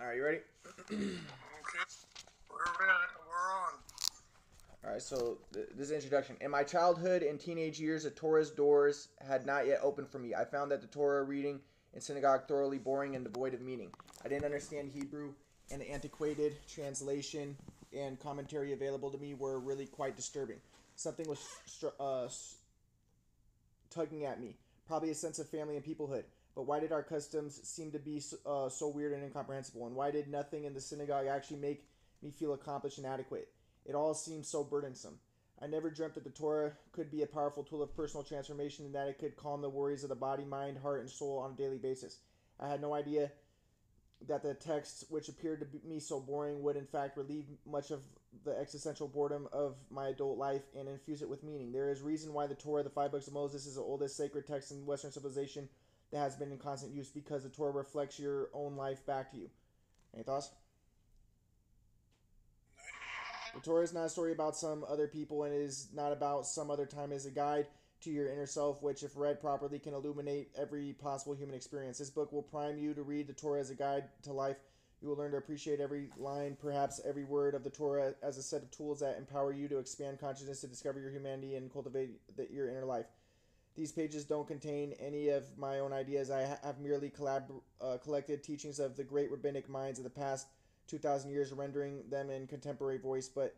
All right, you ready? Okay. We're, we're on. All right, so th- this introduction. In my childhood and teenage years, the Torah's doors had not yet opened for me. I found that the Torah reading in synagogue thoroughly boring and devoid of meaning. I didn't understand Hebrew, and the antiquated translation and commentary available to me were really quite disturbing. Something was str- uh, s- tugging at me, probably a sense of family and peoplehood. But why did our customs seem to be so, uh, so weird and incomprehensible? And why did nothing in the synagogue actually make me feel accomplished and adequate? It all seemed so burdensome. I never dreamt that the Torah could be a powerful tool of personal transformation and that it could calm the worries of the body, mind, heart, and soul on a daily basis. I had no idea that the text, which appeared to me so boring, would in fact relieve much of the existential boredom of my adult life and infuse it with meaning. There is reason why the Torah, the five books of Moses, is the oldest sacred text in Western civilization that has been in constant use because the Torah reflects your own life back to you. Any thoughts? The Torah is not a story about some other people and is not about some other time. as a guide to your inner self, which, if read properly, can illuminate every possible human experience. This book will prime you to read the Torah as a guide to life. You will learn to appreciate every line, perhaps every word of the Torah, as a set of tools that empower you to expand consciousness, to discover your humanity, and cultivate the, your inner life. These pages don't contain any of my own ideas. I have merely collab- uh, collected teachings of the great rabbinic minds of the past 2,000 years, rendering them in contemporary voice, but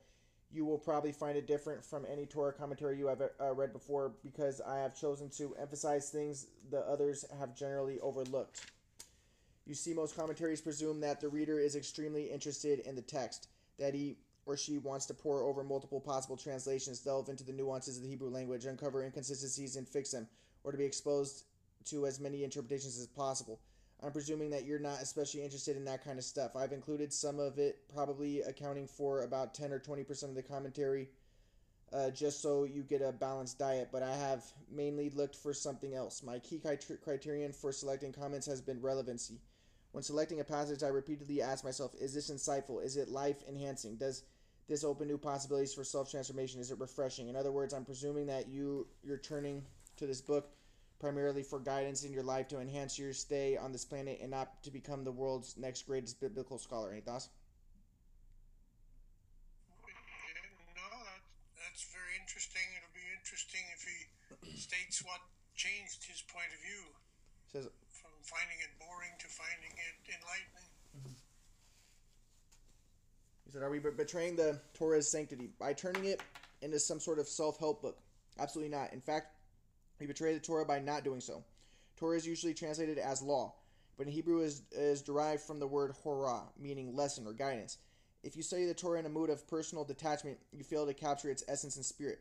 you will probably find it different from any Torah commentary you have uh, read before because I have chosen to emphasize things the others have generally overlooked. You see, most commentaries presume that the reader is extremely interested in the text, that he or she wants to pore over multiple possible translations, delve into the nuances of the Hebrew language, uncover inconsistencies and fix them, or to be exposed to as many interpretations as possible. I'm presuming that you're not especially interested in that kind of stuff. I've included some of it, probably accounting for about 10 or 20% of the commentary, uh, just so you get a balanced diet, but I have mainly looked for something else. My key criterion for selecting comments has been relevancy. When selecting a passage, I repeatedly ask myself, is this insightful? Is it life enhancing? Does this open new possibilities for self transformation? Is it refreshing? In other words, I'm presuming that you you're turning to this book primarily for guidance in your life to enhance your stay on this planet and not to become the world's next greatest biblical scholar. Any thoughts? No, that, that's very interesting. It'll be interesting if he states what changed his point of view Says from finding it boring to finding it enlightening. Mm-hmm. He said, Are we betraying the Torah's sanctity by turning it into some sort of self help book? Absolutely not. In fact, we betray the Torah by not doing so. Torah is usually translated as law, but in Hebrew is, is derived from the word horah, meaning lesson or guidance. If you study the Torah in a mood of personal detachment, you fail to capture its essence and spirit.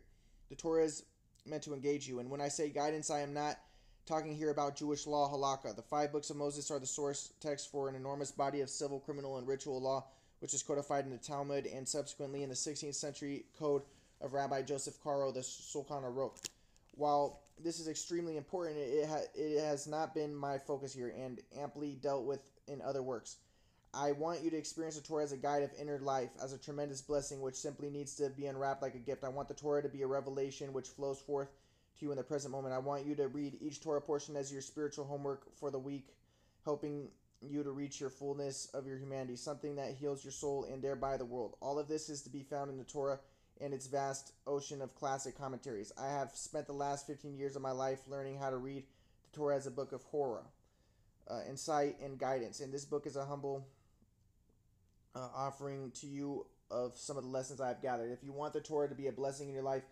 The Torah is meant to engage you, and when I say guidance, I am not talking here about Jewish law halakha. The five books of Moses are the source text for an enormous body of civil, criminal, and ritual law, which is codified in the Talmud and subsequently in the 16th century code of Rabbi Joseph Caro, the Shulchan Aruch. While this is extremely important, it, ha- it has not been my focus here and amply dealt with in other works. I want you to experience the Torah as a guide of inner life, as a tremendous blessing which simply needs to be unwrapped like a gift. I want the Torah to be a revelation which flows forth to you in the present moment. I want you to read each Torah portion as your spiritual homework for the week, helping you to reach your fullness of your humanity, something that heals your soul and thereby the world. All of this is to be found in the Torah and its vast ocean of classic commentaries. I have spent the last 15 years of my life learning how to read the Torah as a book of horror, uh, insight, and guidance. And this book is a humble uh, offering to you of some of the lessons I've gathered. If you want the Torah to be a blessing in your life,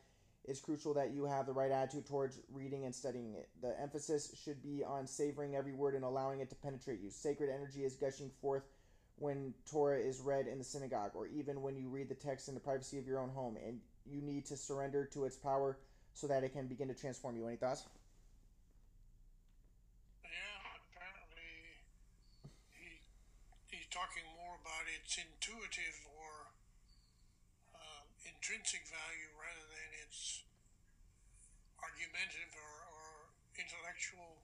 it's crucial that you have the right attitude towards reading and studying it. The emphasis should be on savoring every word and allowing it to penetrate you. Sacred energy is gushing forth when Torah is read in the synagogue, or even when you read the text in the privacy of your own home, and you need to surrender to its power so that it can begin to transform you. Any thoughts? Yeah, apparently he he's talking more about its intuitive or uh, intrinsic value rather its argumentative or, or intellectual.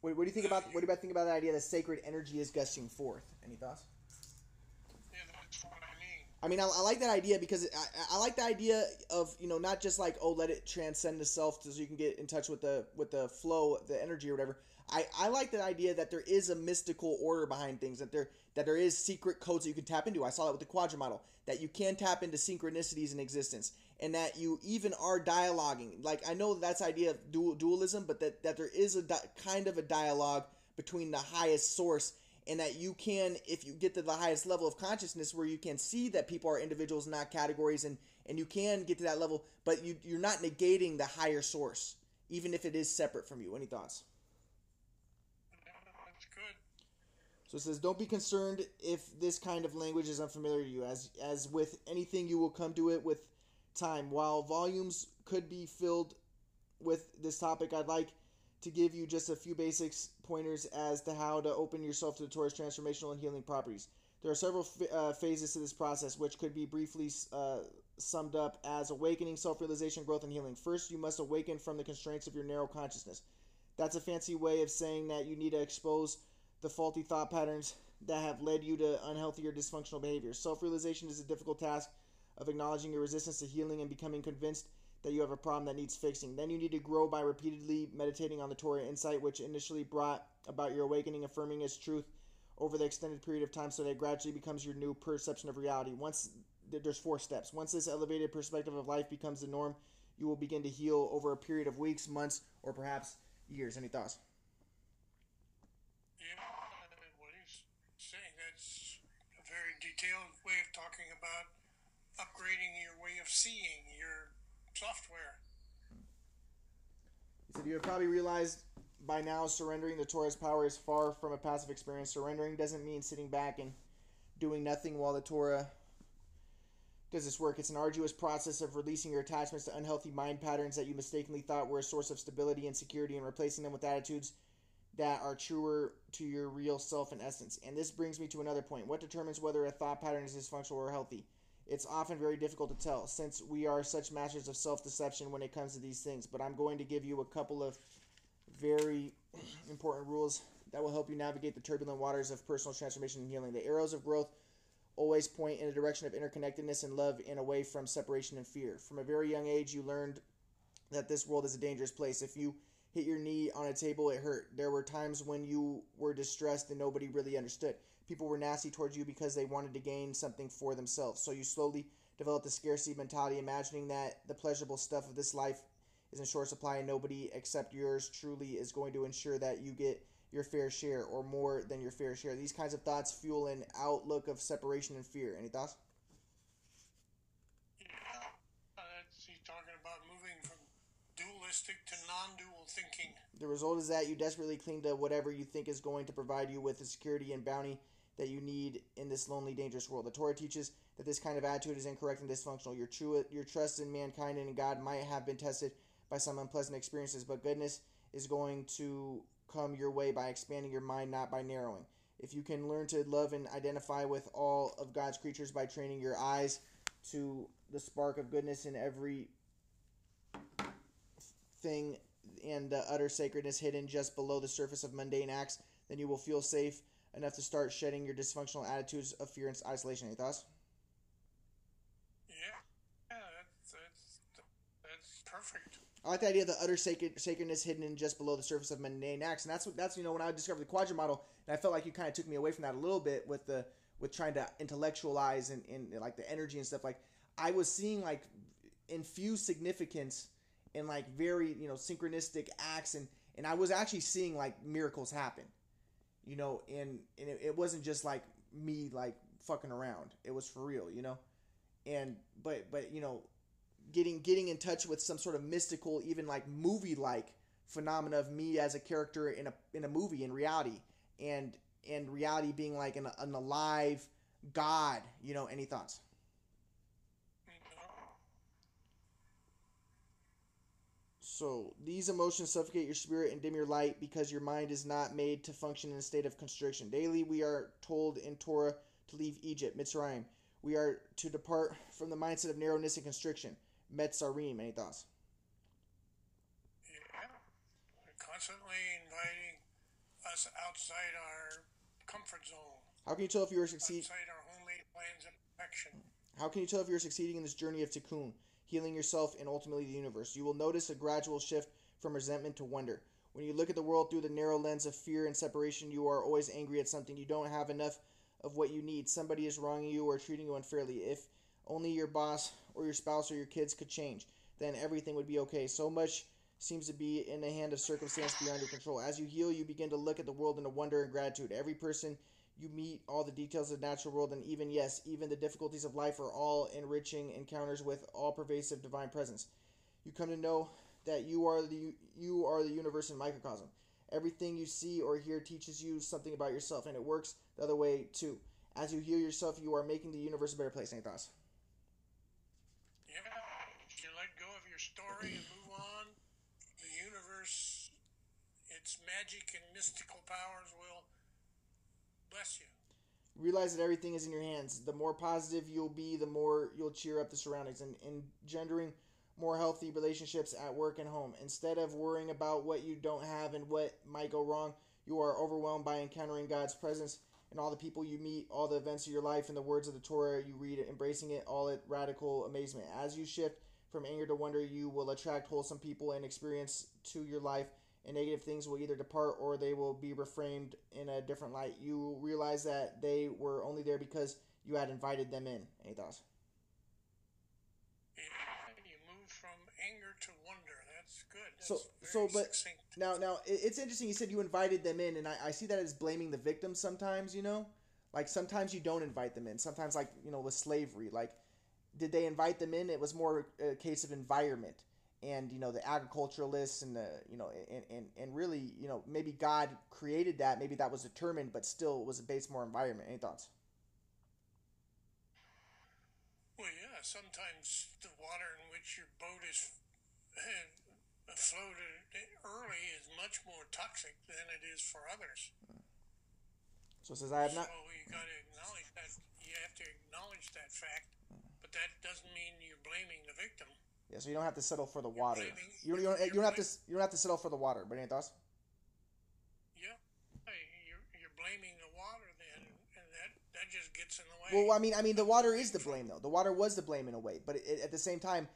What, what do you think about what do you think about the idea that sacred energy is gushing forth? Any thoughts? Yeah, that's what I mean. I mean, I, I like that idea because I, I like the idea of you know not just like oh let it transcend the self so you can get in touch with the with the flow, the energy or whatever. I, I like the idea that there is a mystical order behind things, that there that there is secret codes that you can tap into. I saw that with the quadrant model, that you can tap into synchronicities in existence, and that you even are dialoguing. Like I know that's idea of dual, dualism, but that, that there is a di- kind of a dialogue between the highest source and that you can if you get to the highest level of consciousness where you can see that people are individuals not categories and and you can get to that level but you you're not negating the higher source even if it is separate from you any thoughts That's good. so it says don't be concerned if this kind of language is unfamiliar to you as as with anything you will come to it with time while volumes could be filled with this topic i'd like to give you just a few basics pointers as to how to open yourself to the Torah's transformational and healing properties. There are several uh, phases to this process, which could be briefly uh, summed up as awakening, self realization, growth, and healing. First, you must awaken from the constraints of your narrow consciousness. That's a fancy way of saying that you need to expose the faulty thought patterns that have led you to unhealthy or dysfunctional behavior. Self realization is a difficult task of acknowledging your resistance to healing and becoming convinced that you have a problem that needs fixing. Then you need to grow by repeatedly meditating on the Torah insight, which initially brought about your awakening, affirming its truth over the extended period of time so that it gradually becomes your new perception of reality. Once there's four steps. Once this elevated perspective of life becomes the norm, you will begin to heal over a period of weeks, months, or perhaps years. Any thoughts? Yeah, uh, what he's saying, that's a very detailed way of talking about upgrading your way of seeing, your software. He said you have probably realized by now surrendering the Torah's power is far from a passive experience. Surrendering doesn't mean sitting back and doing nothing while the Torah does this work. It's an arduous process of releasing your attachments to unhealthy mind patterns that you mistakenly thought were a source of stability and security and replacing them with attitudes that are truer to your real self and essence. And this brings me to another point. What determines whether a thought pattern is dysfunctional or healthy? It's often very difficult to tell since we are such masters of self deception when it comes to these things. But I'm going to give you a couple of very important rules that will help you navigate the turbulent waters of personal transformation and healing. The arrows of growth always point in a direction of interconnectedness and love and away from separation and fear. From a very young age, you learned that this world is a dangerous place. If you hit your knee on a table, it hurt. There were times when you were distressed and nobody really understood. People were nasty towards you because they wanted to gain something for themselves. So you slowly developed the scarcity mentality, imagining that the pleasurable stuff of this life is in short supply and nobody except yours truly is going to ensure that you get your fair share or more than your fair share. These kinds of thoughts fuel an outlook of separation and fear. Any thoughts? Yeah, he's talking about moving from dualistic to non-dual thinking. The result is that you desperately cling to whatever you think is going to provide you with the security and bounty that you need in this lonely, dangerous world. The Torah teaches that this kind of attitude is incorrect and dysfunctional. Your true, your trust in mankind and in God might have been tested by some unpleasant experiences, but goodness is going to come your way by expanding your mind, not by narrowing. If you can learn to love and identify with all of God's creatures by training your eyes to the spark of goodness in every thing and the utter sacredness hidden just below the surface of mundane acts, then you will feel safe enough to start shedding your dysfunctional attitudes of fear and isolation. Any thoughts? Yeah, yeah, that's that's that's perfect. I like the idea of the utter sacred, sacredness hidden in just below the surface of mundane acts, and that's what that's you know when I discovered the quadrant model, and I felt like you kind of took me away from that a little bit with the with trying to intellectualize and, and like the energy and stuff. Like I was seeing like infused significance in like very you know synchronistic acts, and and I was actually seeing like miracles happen, you know, and and it, it wasn't just like me like fucking around. It was for real, you know, and but but you know getting getting in touch with some sort of mystical, even like movie like phenomena of me as a character in a in a movie in reality, and and reality being like an, an alive God. You know, any thoughts? So these emotions suffocate your spirit and dim your light because your mind is not made to function in a state of constriction. Daily, we are told in Torah to leave Egypt, Mitzrayim. We are to depart from the mindset of narrowness and constriction. Metzarim. Any thoughts? Yeah, constantly inviting us outside our comfort zone, How can you tell if you are succeeding? outside our homemade plans of. How can you tell if you're succeeding in this journey of tikkun, healing yourself and ultimately the universe? You will notice a gradual shift from resentment to wonder. When you look at the world through the narrow lens of fear and separation, you are always angry at something. You don't have enough of what you need. Somebody is wronging you or treating you unfairly. If only your boss or your spouse or your kids could change, then everything would be okay. So much seems to be in the hand of circumstance beyond your control. As you heal, you begin to look at the world in a wonder and gratitude. Every person you meet, all the details of the natural world, and even, yes, even the difficulties of life are all enriching encounters with all pervasive divine presence. You come to know that you are the you are the universe in microcosm. Everything you see or hear teaches you something about yourself, and it works the other way too. As you heal yourself, you are making the universe a better place. Any thoughts? Yeah, you let go of your story and move on, the universe, its magic and mystical powers will bless you. Realize that everything is in your hands. The more positive you'll be, the more you'll cheer up the surroundings and engendering more healthy relationships at work and home. Instead of worrying about what you don't have and what might go wrong, you are overwhelmed by encountering God's presence and all the people you meet, all the events of your life, and the words of the Torah you read, embracing it all at radical amazement. As you shift from anger to wonder, you will attract wholesome people and experience to your life, and negative things will either depart or they will be reframed in a different light. You realize that they were only there because you had invited them in. Any thoughts? You move from anger to wonder. That's good. so so but succinct. now now it's interesting you said you invited them in and I, I see that as blaming the victim sometimes you know like sometimes you don't invite them in sometimes like you know with slavery like did they invite them in it was more a case of environment and you know the agriculturalists and the you know and, and, and really you know maybe god created that maybe that was determined but still was a base more environment any thoughts well yeah sometimes the water in which your boat is uh, floated early is much more toxic than it is for others. So it says I have not. So you got to acknowledge that. You have to acknowledge that fact, but that doesn't mean you're blaming the victim. Yeah, so you don't have to settle for the water. You, you, don't, you don't have to you don't have to settle for the water. But any thoughts? Yeah, you're, you're blaming the water then, and that that just gets in the way. Well, I mean, I mean, the water is the blame though. The water was the blame in a way, but it, at the same time,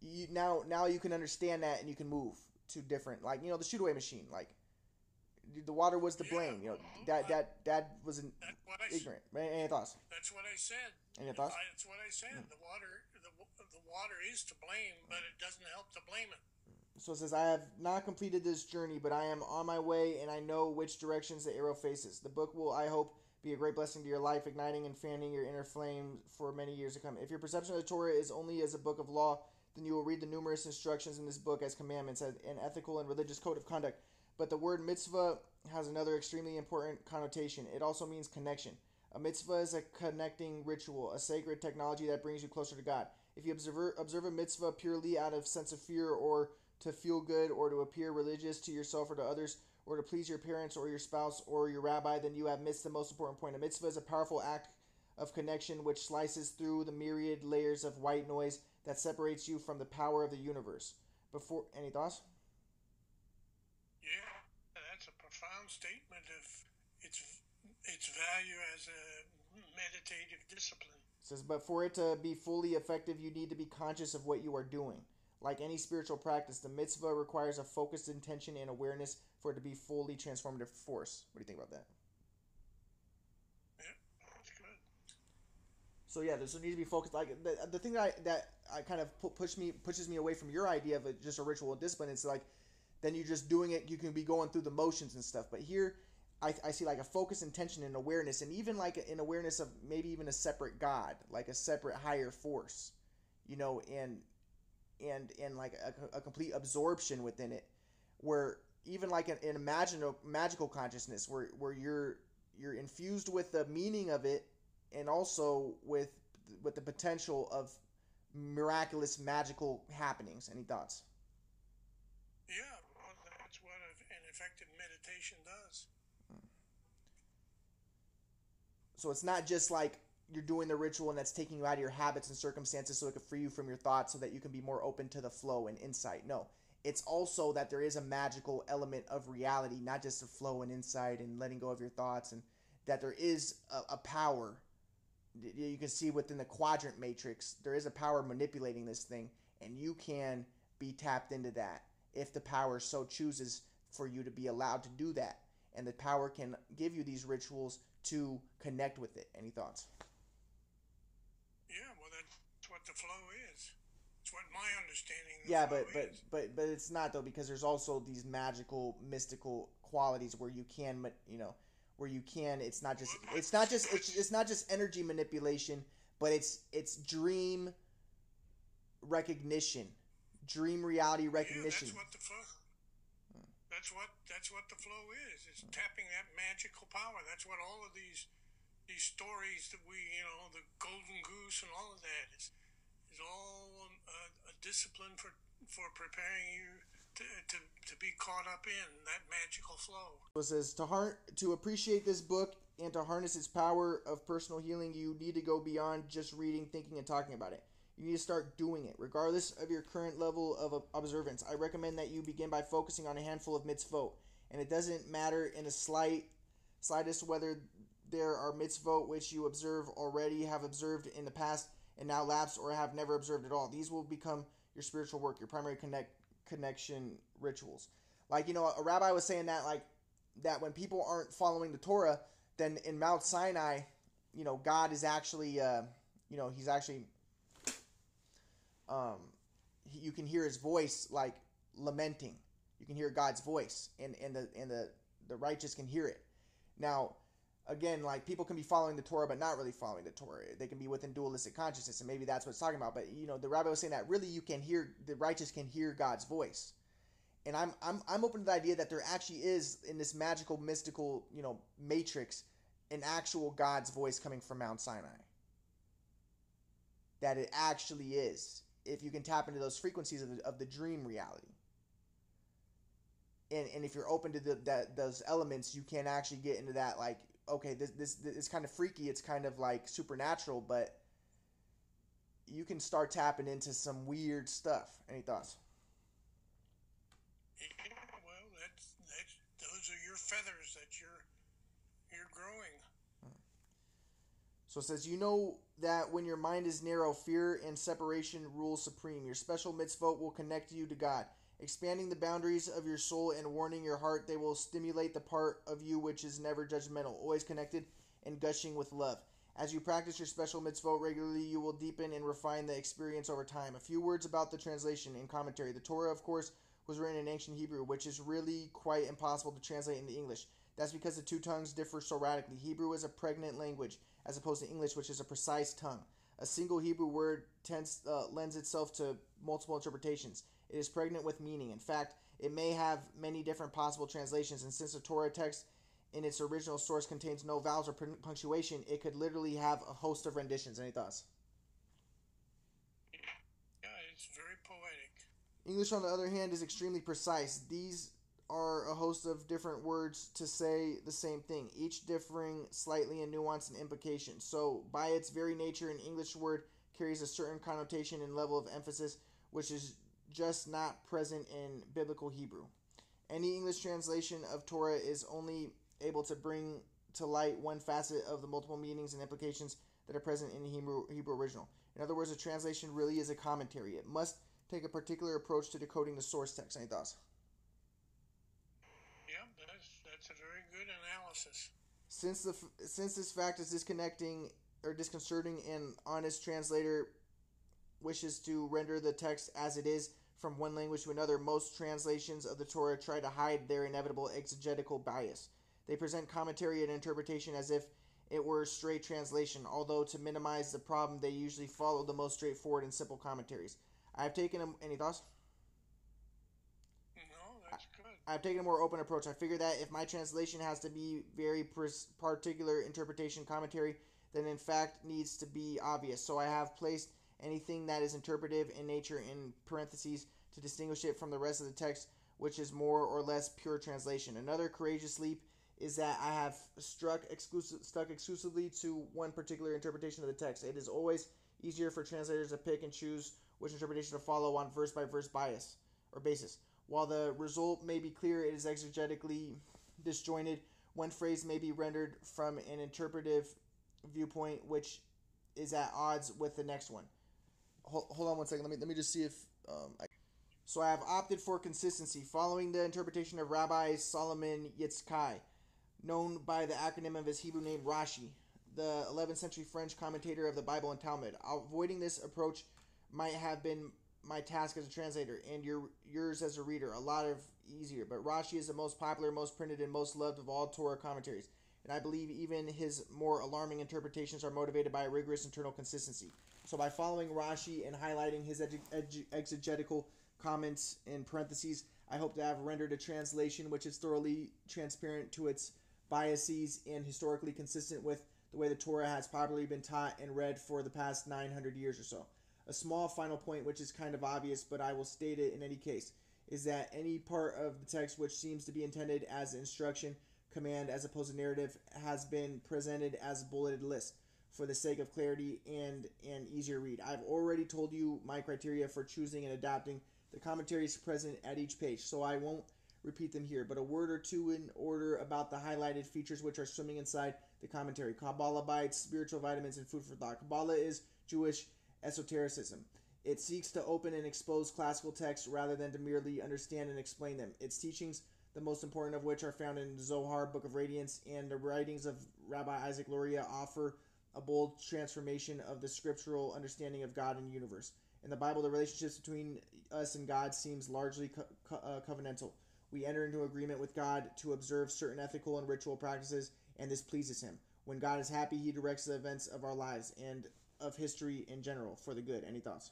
you now now you can understand that and you can move to different like you know the shoot away machine like the water was to blame you know that that that was an ignorant right any thoughts that's what i said any thoughts that's what i said mm. the water the, the water is to blame but it doesn't help to blame it so it says i have not completed this journey but i am on my way and i know which directions the arrow faces the book will i hope be a great blessing to your life igniting and fanning your inner flame for many years to come if your perception of the torah is only as a book of law then you will read the numerous instructions in this book as commandments, as an ethical and religious code of conduct. But the word mitzvah has another extremely important connotation. It also means connection. A mitzvah is a connecting ritual, a sacred technology that brings you closer to God. If you observe, observe a mitzvah purely out of sense of fear or to feel good or to appear religious to yourself or to others or to please your parents or your spouse or your rabbi, then you have missed the most important point. A mitzvah is a powerful act of connection which slices through the myriad layers of white noise that separates you from the power of the universe. Before any thoughts? Yeah, that's a profound statement of its its value as a meditative discipline. Says, but for it to be fully effective, you need to be conscious of what you are doing. Like any spiritual practice, the mitzvah requires a focused intention and awareness for it to be fully transformative force. What do you think about that? So yeah, this needs to be focused. Like the, the thing that I, that I kind of pu- push me pushes me away from your idea of a, just a ritual discipline. It's like then you're just doing it. You can be going through the motions and stuff. But here, I, I see like a focus, intention, and awareness, and even like an awareness of maybe even a separate God, like a separate higher force, you know, and and and like a, a complete absorption within it, where even like an, an magical consciousness, where where you're you're infused with the meaning of it and also with with the potential of miraculous magical happenings. Any thoughts? Yeah, well, that's what an effective meditation does. So it's not just like you're doing the ritual and that's taking you out of your habits and circumstances so it can free you from your thoughts so that you can be more open to the flow and insight. No. It's also that there is a magical element of reality, not just the flow and insight and letting go of your thoughts, and that there is a, a power you can see within the quadrant matrix there is a power manipulating this thing and you can be tapped into that if the power so chooses for you to be allowed to do that. And the power can give you these rituals to connect with it. Any thoughts? Yeah, well, that's what the flow is. It's what my understanding. Yeah, but but is. but but it's not though because there's also these magical, mystical qualities where you can, you know, where you can. It's not just it's not just it's it's not just energy manipulation, but it's it's dream recognition, dream reality recognition. Yeah, that's what the flow. That's what that's what the flow is. It's tapping that magical power. That's what all of these these stories that we you know the golden goose and all of that is is all um, a, a discipline for for preparing you to, to, to be caught up in that magical flow. It says to har- to appreciate this book and to harness its power of personal healing, you need to go beyond just reading, thinking, and talking about it. You need to start doing it, regardless of your current level of observance. I recommend that you begin by focusing on a handful of mitzvot, and it doesn't matter in a slight, slightest whether there are mitzvot which you observe already, have observed in the past, and now lapse, or have never observed at all. These will become your spiritual work, your primary connect connection rituals. Like you know, a rabbi was saying that like that when people aren't following the Torah, then in Mount Sinai, you know, God is actually, uh, you know, he's actually um, you can hear his voice like lamenting. You can hear God's voice, and and the and the the righteous can hear it. Now, again, like people can be following the Torah but not really following the Torah. They can be within dualistic consciousness, and maybe that's what it's talking about. But you know, the rabbi was saying that really you can hear the righteous can hear God's voice. And I'm I'm I'm open to the idea that there actually is in this magical mystical, you know, matrix an actual God's voice coming from Mount Sinai. That it actually is if you can tap into those frequencies of the, of the dream reality. And, and if you're open to the, that those elements, you can actually get into that like okay, this this is kind of freaky. It's kind of like supernatural, but you can start tapping into some weird stuff. Any thoughts? Yeah, well, that's, that's those are your feathers that you're you're growing. So it says, You know that when your mind is narrow, fear and separation rule supreme. Your special mitzvot will connect you to God. Expanding the boundaries of your soul and warning your heart, they will stimulate the part of you which is never judgmental, always connected and gushing with love. As you practice your special mitzvot regularly, you will deepen and refine the experience over time. A few words about the translation and commentary. The Torah, of course, was written in ancient Hebrew, which is really quite impossible to translate into English. That's because the two tongues differ so radically. Hebrew is a pregnant language as opposed to English, which is a precise tongue. A single Hebrew word tends uh, lends itself to multiple interpretations. It is pregnant with meaning. In fact, it may have many different possible translations, and since the Torah text in its original source contains no vowels or punctuation, it could literally have a host of renditions. Any thoughts? Yeah, it's very poetic. English, on the other hand, is extremely precise. These are a host of different words to say the same thing, each differing slightly in nuance and implication. So, by its very nature, an English word carries a certain connotation and level of emphasis which is just not present in biblical Hebrew. Any English translation of Torah is only able to bring to light one facet of the multiple meanings and implications that are present in the Hebrew, Hebrew original. In other words, a translation really is a commentary. It must take a particular approach to decoding the source text. Any thoughts? That's a very good analysis. Since the since this fact is disconnecting or disconcerting, an honest translator wishes to render the text as it is from one language to another, most translations of the Torah try to hide their inevitable exegetical bias. They present commentary and interpretation as if it were a straight translation, although to minimize the problem, they usually follow the most straightforward and simple commentaries. I have taken a, any thoughts? I've taken a more open approach. I figure that if my translation has to be very particular interpretation commentary, then in fact needs to be obvious. So I have placed anything that is interpretive in nature in parentheses to distinguish it from the rest of the text, which is more or less pure translation. Another courageous leap is that I have struck exclusive, stuck exclusively to one particular interpretation of the text. It is always easier for translators to pick and choose which interpretation to follow on verse by verse bias or basis. While the result may be clear, it is exegetically disjointed. One phrase may be rendered from an interpretive viewpoint, which is at odds with the next one. Hold, hold on one second. Let me let me just see if um, I... So I have opted for consistency, following the interpretation of Rabbi Solomon Yitzchak, known by the acronym of his Hebrew name Rashi, the 11th century French commentator of the Bible and Talmud. Avoiding this approach might have been my task as a translator and your yours as a reader a lot of easier. But Rashi is the most popular, most printed, and most loved of all Torah commentaries, and I believe even his more alarming interpretations are motivated by a rigorous internal consistency. So by following Rashi and highlighting his exegetical comments in parentheses, I hope to have rendered a translation which is thoroughly transparent to its biases and historically consistent with the way the Torah has popularly been taught and read for the past 900 years or so. A small final point, which is kind of obvious, but I will state it in any case, is that any part of the text which seems to be intended as instruction, command, as opposed to narrative, has been presented as a bulleted list for the sake of clarity and an easier read. I've already told you my criteria for choosing and adapting the commentaries present at each page, so I won't repeat them here, but a word or two in order about the highlighted features which are swimming inside the commentary. Kabbalah bites, spiritual vitamins, and food for thought. Kabbalah is Jewish esotericism. It seeks to open and expose classical texts rather than to merely understand and explain them. Its teachings, the most important of which are found in the Zohar, Book of Radiance, and the writings of Rabbi Isaac Luria, offer a bold transformation of the scriptural understanding of God and universe. In the Bible, the relationships between us and God seems largely co- co- uh, covenantal. We enter into agreement with God to observe certain ethical and ritual practices, and this pleases Him. When God is happy, He directs the events of our lives and of history in general for the good. Any thoughts?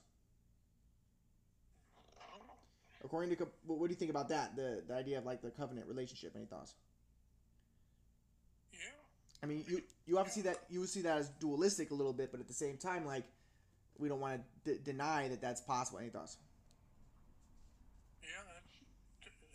According to what do you think about that? The the idea of like the covenant relationship. Any thoughts? Yeah. I mean, you you obviously that you would see that as dualistic a little bit, but at the same time, like we don't want to d- deny that that's possible. Any thoughts? Yeah, that's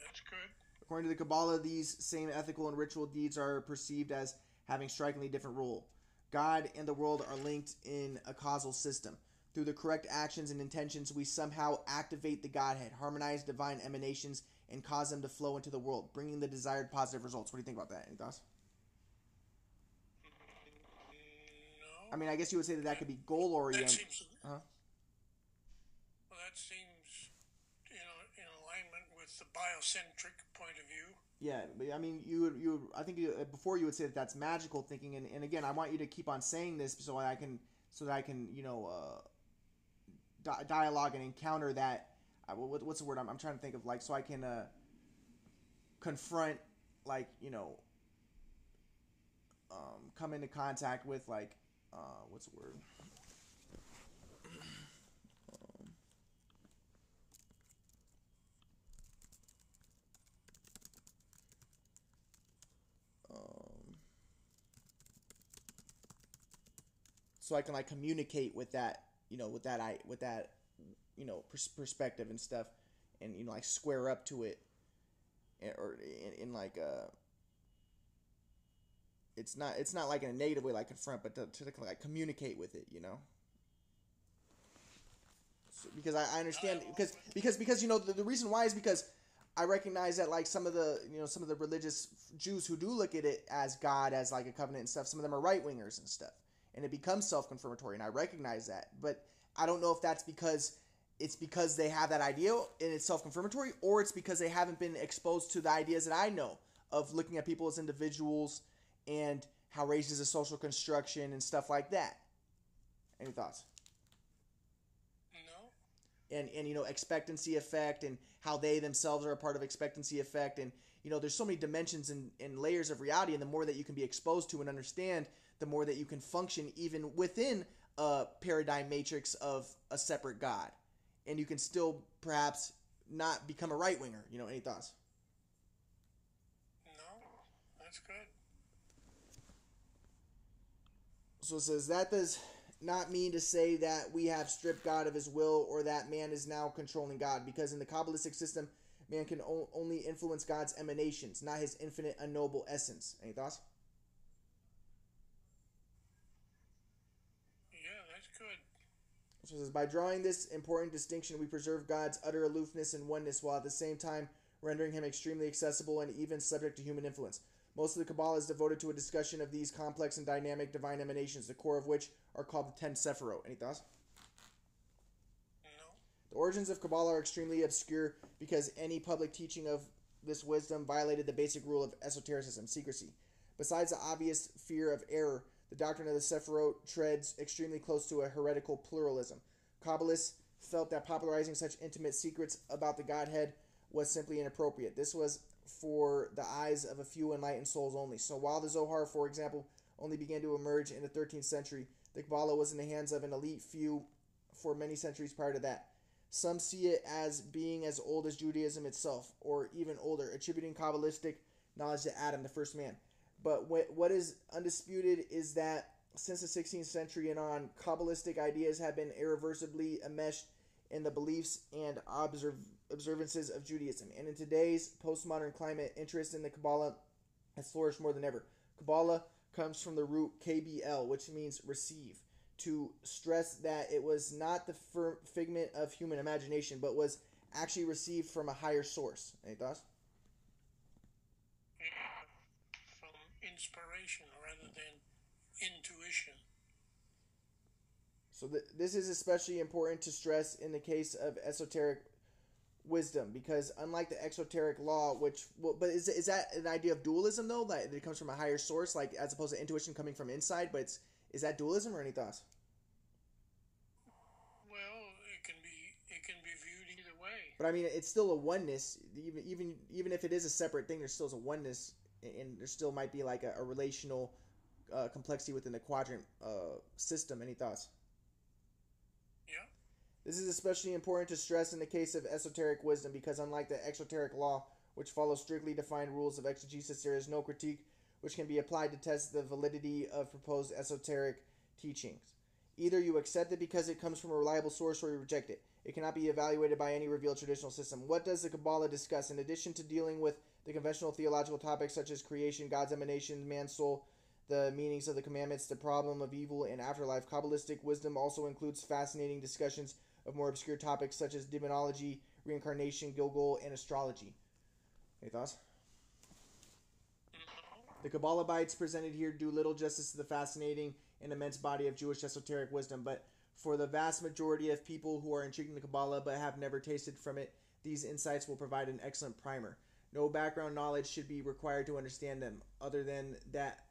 that's good. According to the Kabbalah, these same ethical and ritual deeds are perceived as having strikingly different rule. God and the world are linked in a causal system. Through the correct actions and intentions, we somehow activate the Godhead, harmonize divine emanations, and cause them to flow into the world, bringing the desired positive results. What do you think about that? Any thoughts? No. I mean, I guess you would say that that could be goal oriented. seems. Huh? Well, that seems, you know, in alignment with the biocentric point of view. Yeah, but I mean, you would, you I think you, uh, before you would say that that's magical thinking, and, and again, I want you to keep on saying this so I can, so that I can, you know, uh, di- dialogue and encounter that. Uh, what, what's the word? I'm, I'm trying to think of like so I can uh, confront, like you know, um, come into contact with like, uh, what's the word? So I can like communicate with that, you know, with that I with that, you know, pers- perspective and stuff, and you know, like square up to it, and, or in, in like a. it's not it's not like in a negative way like confront, but to, to like communicate with it, you know. So, because I, I understand because because because you know the, the reason why is because I recognize that like some of the you know some of the religious Jews who do look at it as God as like a covenant and stuff, some of them are right wingers and stuff, and it becomes self confirmatory, and I recognize that, but I don't know if that's because it's because they have that idea and it's self confirmatory, or it's because they haven't been exposed to the ideas that I know of looking at people as individuals and how race is a social construction and stuff like that. Any thoughts? No. and and you know expectancy effect and how they themselves are a part of expectancy effect and you know there's so many dimensions and, and layers of reality and the more that you can be exposed to and understand the more that you can function even within a paradigm matrix of a separate god and you can still perhaps not become a right winger you know any thoughts No. That's good. So it says that does not mean to say that we have stripped God of his will or that man is now controlling God, because in the Kabbalistic system, man can o- only influence God's emanations, not his infinite, unknowable essence. Any thoughts? Yeah, that's good. So says, by drawing this important distinction, we preserve God's utter aloofness and oneness while at the same time rendering him extremely accessible and even subject to human influence. Most of the Kabbalah is devoted to a discussion of these complex and dynamic divine emanations, the core of which are called the ten Sephiroth. Any thoughts? No. The origins of Kabbalah are extremely obscure because any public teaching of this wisdom violated the basic rule of esotericism, secrecy. Besides the obvious fear of error, the doctrine of the Sephirot treads extremely close to a heretical pluralism. Kabbalists felt that popularizing such intimate secrets about the Godhead was simply inappropriate. This was for the eyes of a few enlightened souls only. So while the Zohar, for example, only began to emerge in the 13th century, the Kabbalah was in the hands of an elite few for many centuries prior to that. Some see it as being as old as Judaism itself, or even older, attributing Kabbalistic knowledge to Adam, the first man. But what is undisputed is that since the 16th century and on, Kabbalistic ideas have been irreversibly enmeshed in the beliefs and observ- observances of Judaism. And in today's postmodern climate, interest in the Kabbalah has flourished more than ever. Kabbalah comes from the root KBL, which means receive, to stress that it was not the figment of human imagination, but was actually received from a higher source. Any thoughts? From inspiration rather than intuition. So th- this is especially important to stress in the case of esoteric wisdom because unlike the exoteric law which well, but is, is that an idea of dualism though? That it comes from a higher source like as opposed to intuition coming from inside but it's is that dualism or any thoughts? Well it can be it can be viewed either way. But i mean it's still a oneness. Even even even if it is a separate thing there's still a oneness and there still might be like a, a relational uh, complexity within the quadrant uh, system any thoughts Yeah. this is especially important to stress in the case of esoteric wisdom because, unlike the exoteric law, which follows strictly defined rules of exegesis, there is no critique which can be applied to test the validity of proposed esoteric teachings. Either you accept it because it comes from a reliable source or you reject it. It cannot be evaluated by any revealed traditional system. What does the Kabbalah discuss? In addition to dealing with the conventional theological topics such as creation, God's emanation, man's soul, the meanings of the commandments, the problem of evil, and afterlife, Kabbalistic wisdom also includes fascinating discussions of more obscure topics such as demonology, reincarnation, Gilgul, and astrology. Any thoughts? The Kabbalah bites presented here do little justice to the fascinating and immense body of Jewish esoteric wisdom, but for the vast majority of people who are intrigued in the Kabbalah but have never tasted from it, these insights will provide an excellent primer. No background knowledge should be required to understand them, other than that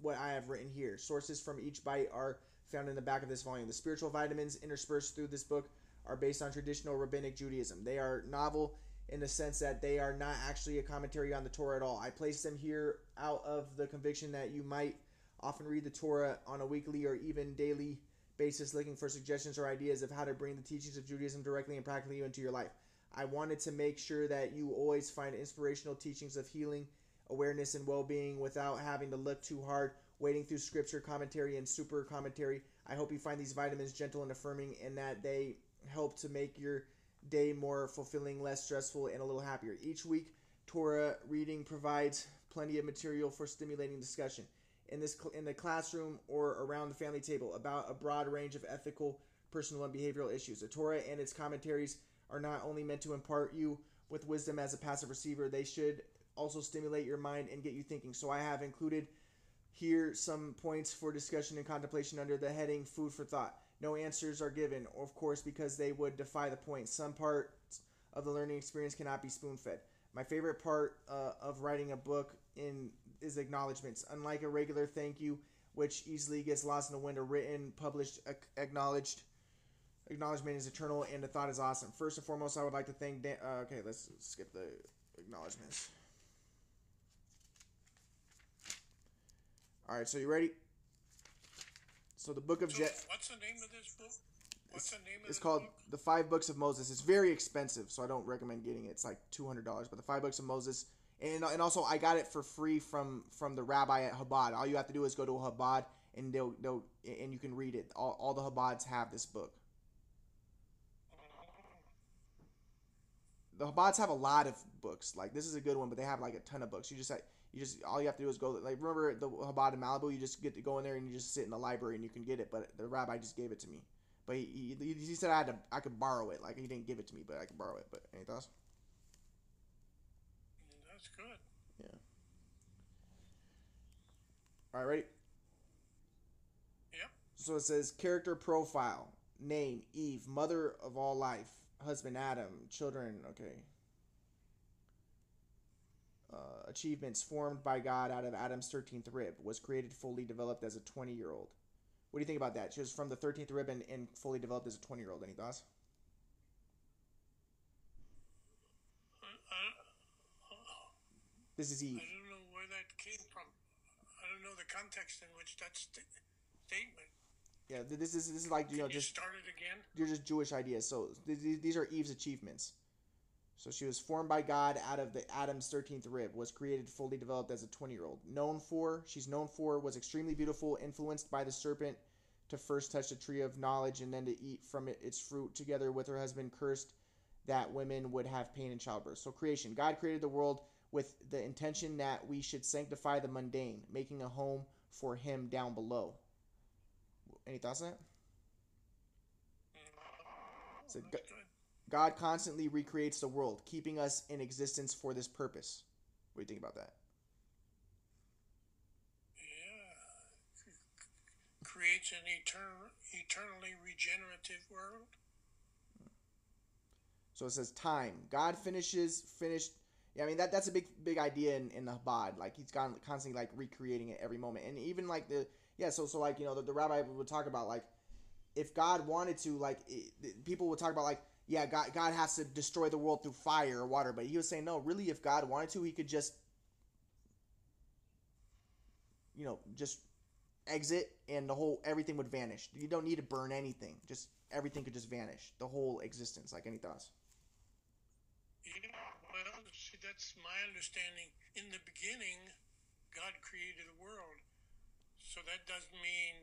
what I have written here. Sources from each bite are found in the back of this volume. The spiritual vitamins interspersed through this book are based on traditional rabbinic Judaism. They are novel in the sense that they are not actually a commentary on the Torah at all. I place them here out of the conviction that you might often read the Torah on a weekly or even daily basis looking for suggestions or ideas of how to bring the teachings of Judaism directly and practically into your life. I wanted to make sure that you always find inspirational teachings of healing, awareness, and well being without having to look too hard, wading through scripture, commentary, and super commentary. I hope you find these vitamins gentle and affirming and that they help to make your day more fulfilling, less stressful, and a little happier. Each week, Torah reading provides plenty of material for stimulating discussion in this in the classroom or around the family table about a broad range of ethical, personal, and behavioral issues. The Torah and its commentaries are not only meant to impart you with wisdom as a passive receiver, they should also stimulate your mind and get you thinking. So I have included here some points for discussion and contemplation under the heading Food for Thought. No answers are given, of course, because they would defy the point. Some parts of the learning experience cannot be spoon fed. My favorite part uh, of writing a book in is acknowledgments. Unlike a regular thank you, which easily gets lost in the wind, a written, published, acknowledged acknowledgement is eternal, and the thought is awesome. First and foremost, I would like to thank Dan. Uh, okay, let's skip the acknowledgments. All right, so you ready? So the book of so Jet. What's the name of this book? What's the name of It's called book? The Five Books of Moses. It's very expensive, so I don't recommend getting it. It's like two hundred dollars. But the Five Books of Moses, and and also I got it for free from from the rabbi at Habad. All you have to do is go to Habad, and they'll they'll and you can read it. All all the Habads have this book. The Chabads have a lot of books. Like this is a good one, but they have like a ton of books. You just like you just all you have to do is go like remember the Chabad in Malibu. You just get to go in there and you just sit in the library and you can get it. But the rabbi just gave it to me. But he, he, he said I had to I could borrow it. Like he didn't give it to me, but I could borrow it. But any thoughts? That's good. Yeah. All right, ready? Yep. So it says character profile, name Eve, mother of all life, husband Adam, children, okay. Uh, achievements formed by God out of Adam's 13th rib was created fully developed as a 20 year old. What do you think about that? She was from the 13th rib and, and fully developed as a 20 year old. Any thoughts? This is Eve. I don't know where that came from. I don't know the context in which that st- statement. Yeah, this is this is like you know you just start it again. they're just Jewish ideas. So th- th- these are Eve's achievements. So she was formed by God out of the Adam's 13th rib, was created fully developed as a 20 year old. Known for, she's known for, was extremely beautiful, influenced by the serpent to first touch the tree of knowledge and then to eat from it its fruit together with her husband, cursed that women would have pain in childbirth. So creation. God created the world with the intention that we should sanctify the mundane, making a home for him down below. Any thoughts on that? Mm. So That's. God constantly recreates the world, keeping us in existence for this purpose. What do you think about that? Yeah. Creates an eternal, eternally regenerative world. So it says time. God finishes finished. Yeah, I mean that that's a big big idea in, in the Chabad. Like he's gone constantly like recreating it every moment, and even like the yeah. So so like you know the, the rabbi would talk about like if God wanted to like it, people would talk about like yeah God God has to destroy the world through fire or water, but he was saying no. Really, if God wanted to, he could just you know just exit and the whole everything would vanish. You don't need to burn anything. Just everything could just vanish. The whole existence. Like any thoughts? Yeah, well, see, that's my understanding. In the beginning, God created the world. So that doesn't mean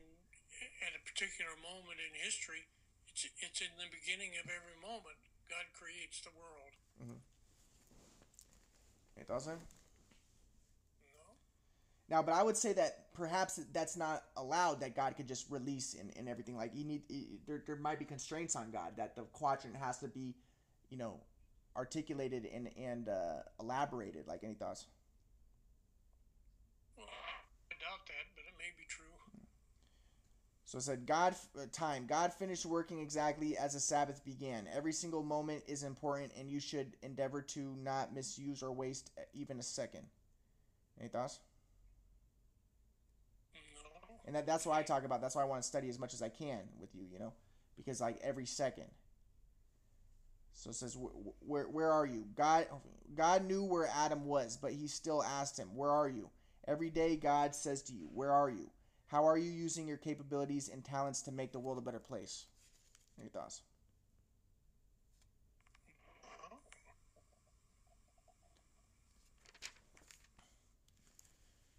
at a particular moment in history, it's, it's in the beginning of every moment. God creates the world. It doesn't. No? Now, but I would say that perhaps that's not allowed. That God could just release and, and everything. Like you need, y- there, there might be constraints on God. That the quadrant has to be, you know, articulated and and uh, elaborated. Like any thoughts? Well, I doubt that, but it may be true. So it said, God, uh, time. God finished working exactly as the Sabbath began. Every single moment is important, and you should endeavor to not misuse or waste even a second. Any thoughts? No? and that, that's why I talk about. That's why I want to study as much as I can with you, you know, because like every second. So it says, "Wh- where where are you? God God knew where Adam was, but he still asked him, "Where are you?" Every day, God says to you, "Where are you? How are you using your capabilities and talents to make the world a better place?" Any thoughts?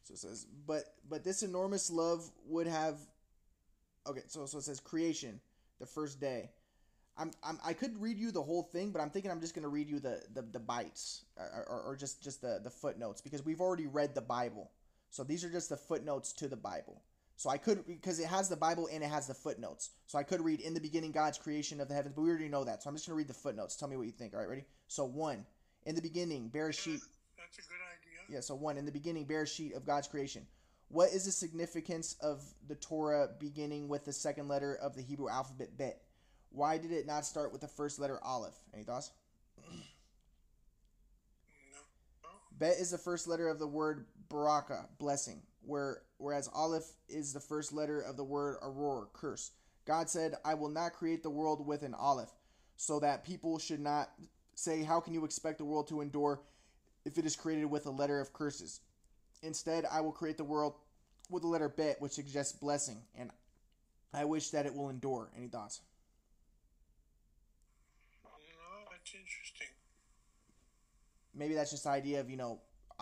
So it says, but but this enormous love would have. Okay, so so it says creation, the first day. I'm, I'm I could read you the whole thing, but I'm thinking I'm just gonna read you the the, the bites or, or, or just just the the footnotes because we've already read the Bible. So these are just the footnotes to the Bible. So I could because it has the Bible and it has the footnotes. So I could read in the beginning God's creation of the heavens, but we already know that. So I'm just gonna read the footnotes. Tell me what you think. All right, ready? So one, in the beginning, Bereshit. That's a good idea. Yeah, so one, in the beginning, Bereshit of God's creation. What is the significance of the Torah beginning with the second letter of the Hebrew alphabet, Bet? Why did it not start with the first letter, Aleph? Any thoughts? No? Bet is the first letter of the word baraka, blessing, where whereas Aleph is the first letter of the word aror, curse. God said, I will not create the world with an Aleph, so that people should not say, How can you expect the world to endure if it is created with a letter of curses? Instead, I will create the world with the letter Bet, which suggests blessing, and I wish that it will endure. Any thoughts? No, that's interesting. maybe that's just the idea of you know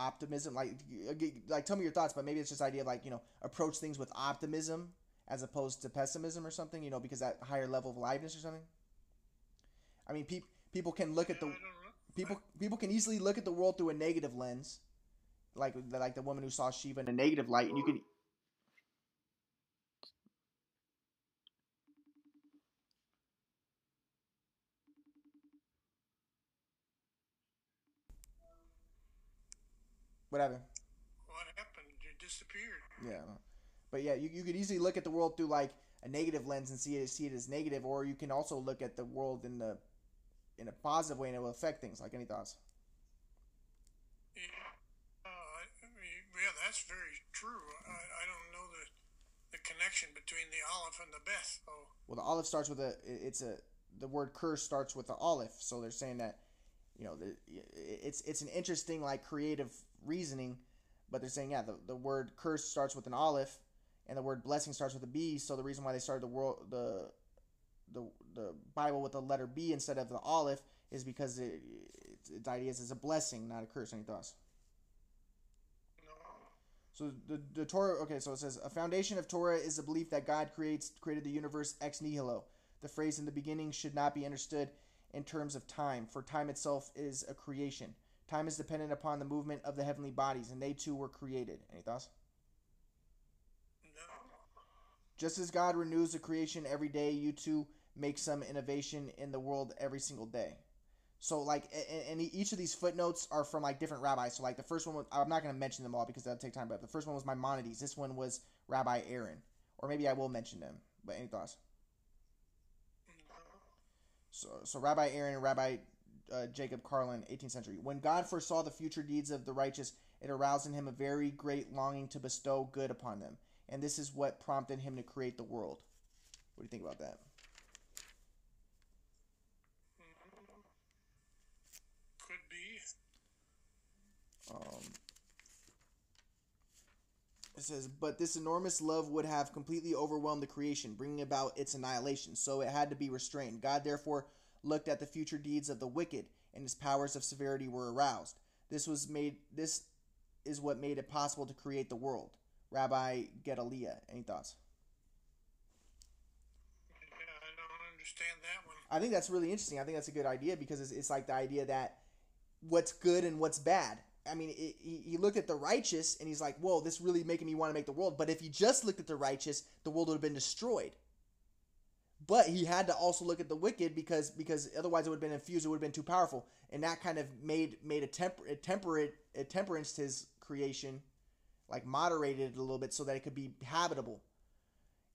optimism like uh, like tell me your thoughts but maybe it's just idea of like you know approach things with optimism as opposed to pessimism or something you know because that higher level of aliveness or something? I mean pe- people can look at the people people can easily look at the world through a negative lens like like the woman who saw shiva in a negative light and you can what happened What happened? You disappeared. Yeah. But yeah, you, you could easily look at the world through like a negative lens and see it see it as negative, or you can also look at the world in the in a positive way and it will affect things. Like any thoughts? Yeah, uh, yeah, that's very true. I, I don't know the the connection between the Aleph and the Beth. Oh. Well, the Aleph starts with a. It's a the word curse starts with the Aleph, so they're saying that, you know, the, it's it's an interesting like creative reasoning, but they're saying yeah, the, the word curse starts with an Aleph, and the word blessing starts with a B. So the reason why they started the world the the the Bible with the letter B instead of the Aleph is because it, it, its idea is it's a blessing, not a curse. Any thoughts? So the, the Torah, okay, so it says a foundation of Torah is the belief that God creates created the universe ex nihilo. The phrase in the beginning should not be understood in terms of time, for time itself is a creation. Time is dependent upon the movement of the heavenly bodies, and they too were created. Any thoughts? No. Just as God renews the creation every day, you too make some innovation in the world every single day. So like, and, each of these footnotes are from like different rabbis. So like the first one, was, I'm not going to mention them all because that'll take time. But the first one was Maimonides. This one was Rabbi Aaron, or maybe I will mention them. But any thoughts? So, so Rabbi Aaron and Rabbi uh, Jacob Carlin, 18th century. When God foresaw the future deeds of the righteous, it aroused in him a very great longing to bestow good upon them, and this is what prompted him to create the world. What do you think about that? Um, it says, but this enormous love would have completely overwhelmed the creation, bringing about its annihilation. So it had to be restrained. God therefore looked at the future deeds of the wicked, and his powers of severity were aroused. This was made. This is what made it possible to create the world. Rabbi Gedaliah, any thoughts? Yeah, I don't understand that one. I think that's really interesting. I think that's a good idea because it's, it's like the idea that what's good and what's bad I mean, it, he, he looked at the righteous and he's like, whoa, this really making me want to make the world. But if he just looked at the righteous, the world would have been destroyed. But he had to also look at the wicked because because otherwise it would have been infused, it would have been too powerful. And that kind of made made a, temper, a temperate a temperance his creation, like moderated it a little bit so that it could be habitable.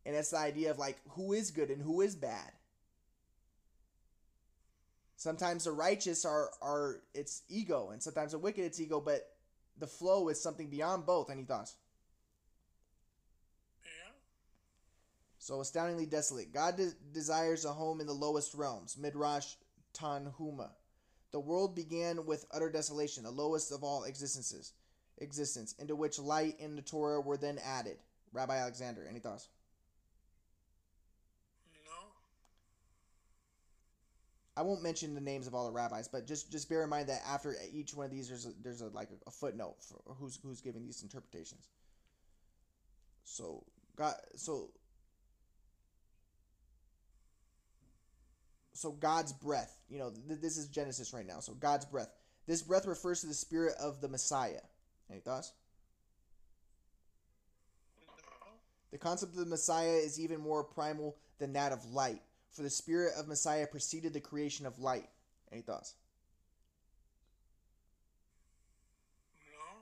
And that's the idea of like who is good and who is bad. Sometimes the righteous are are it's ego, and sometimes the wicked it's ego, but the flow is something beyond both. Any thoughts? Yeah. So astoundingly desolate. God de- desires a home in the lowest realms. Midrash Tanhuma. The world began with utter desolation, the lowest of all existences, existence, into which light and the Torah were then added. Rabbi Alexander, any thoughts? No. I won't mention the names of all the rabbis, but just just bear in mind that after each one of these, there's a, there's a, like a, a footnote for who's who's giving these interpretations. So God, so so God's breath. You know, th- this is Genesis right now. So God's breath. This breath refers to the spirit of the Messiah. Any thoughts? The concept of the Messiah is even more primal than that of light for the spirit of Messiah preceded the creation of light. Any thoughts? No.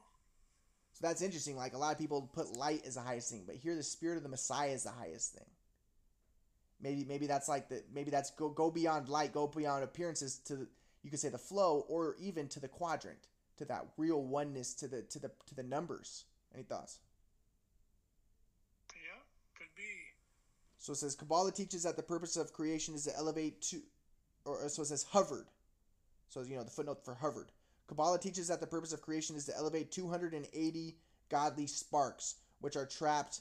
So that's interesting. Like a lot of people put light as the highest thing, but here the spirit of the Messiah is the highest thing. Maybe maybe that's like the maybe that's go go beyond light, go beyond appearances to the, you could say the flow, or even to the quadrant, to that real oneness, to the to the to the numbers. Any thoughts? Yeah, could be. So it says Kabbalah teaches that the purpose of creation is to elevate to, or so it says hovered. So you know the footnote for hovered. Kabbalah teaches that the purpose of creation is to elevate 280 godly sparks, which are trapped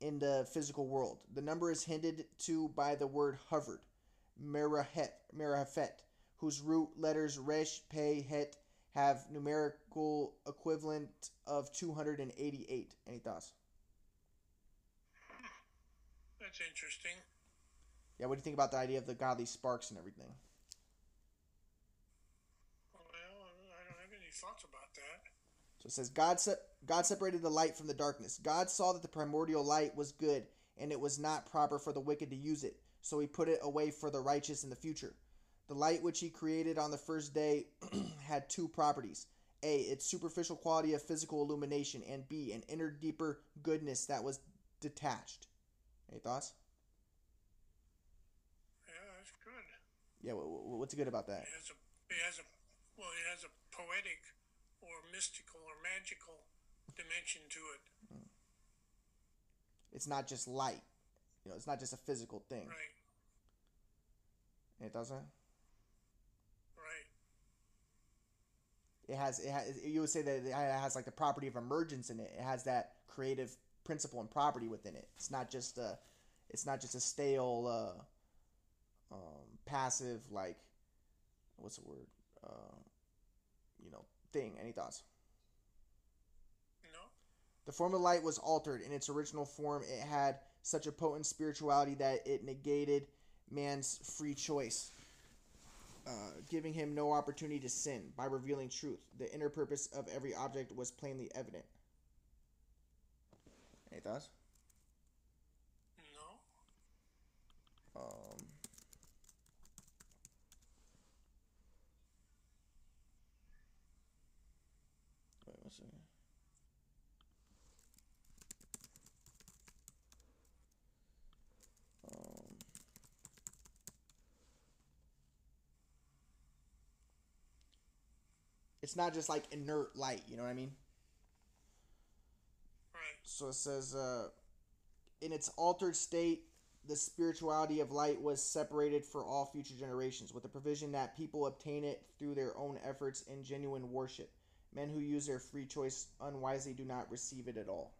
in the physical world. The number is hinted to by the word hovered, merahet, merahafet, whose root letters resh, pe, het have numerical equivalent of 288. Any thoughts? That's interesting. Yeah, what do you think about the idea of the godly sparks and everything? Well, I don't have any thoughts about that. So it says God se- God separated the light from the darkness. God saw that the primordial light was good, and it was not proper for the wicked to use it. So he put it away for the righteous in the future. The light which he created on the first day had two properties. A, its superficial quality of physical illumination, and B, an inner deeper goodness that was detached. Any thoughts? Yeah, that's good. Yeah, what's good about that? It has a, it has a, well, it has a poetic or mystical or magical dimension to it. It's not just light. You know, it's not just a physical thing. Right. It doesn't. Right. It has. It has. You would say that it has like the property of emergence in it. It has that creative principle and property within it. It's not just a. It's not just a stale, uh, um, passive like. What's the word? Uh, you know, thing. Any thoughts? The form of light was altered. In its original form, it had such a potent spirituality that it negated man's free choice, uh, giving him no opportunity to sin by revealing truth. The inner purpose of every object was plainly evident. Any thoughts? No. Um, wait one second. It's not just like inert light, you know what I mean? Right. So it says, uh, in its altered state, the spirituality of light was separated for all future generations, with the provision that people obtain it through their own efforts in genuine worship. Men who use their free choice unwisely do not receive it at all.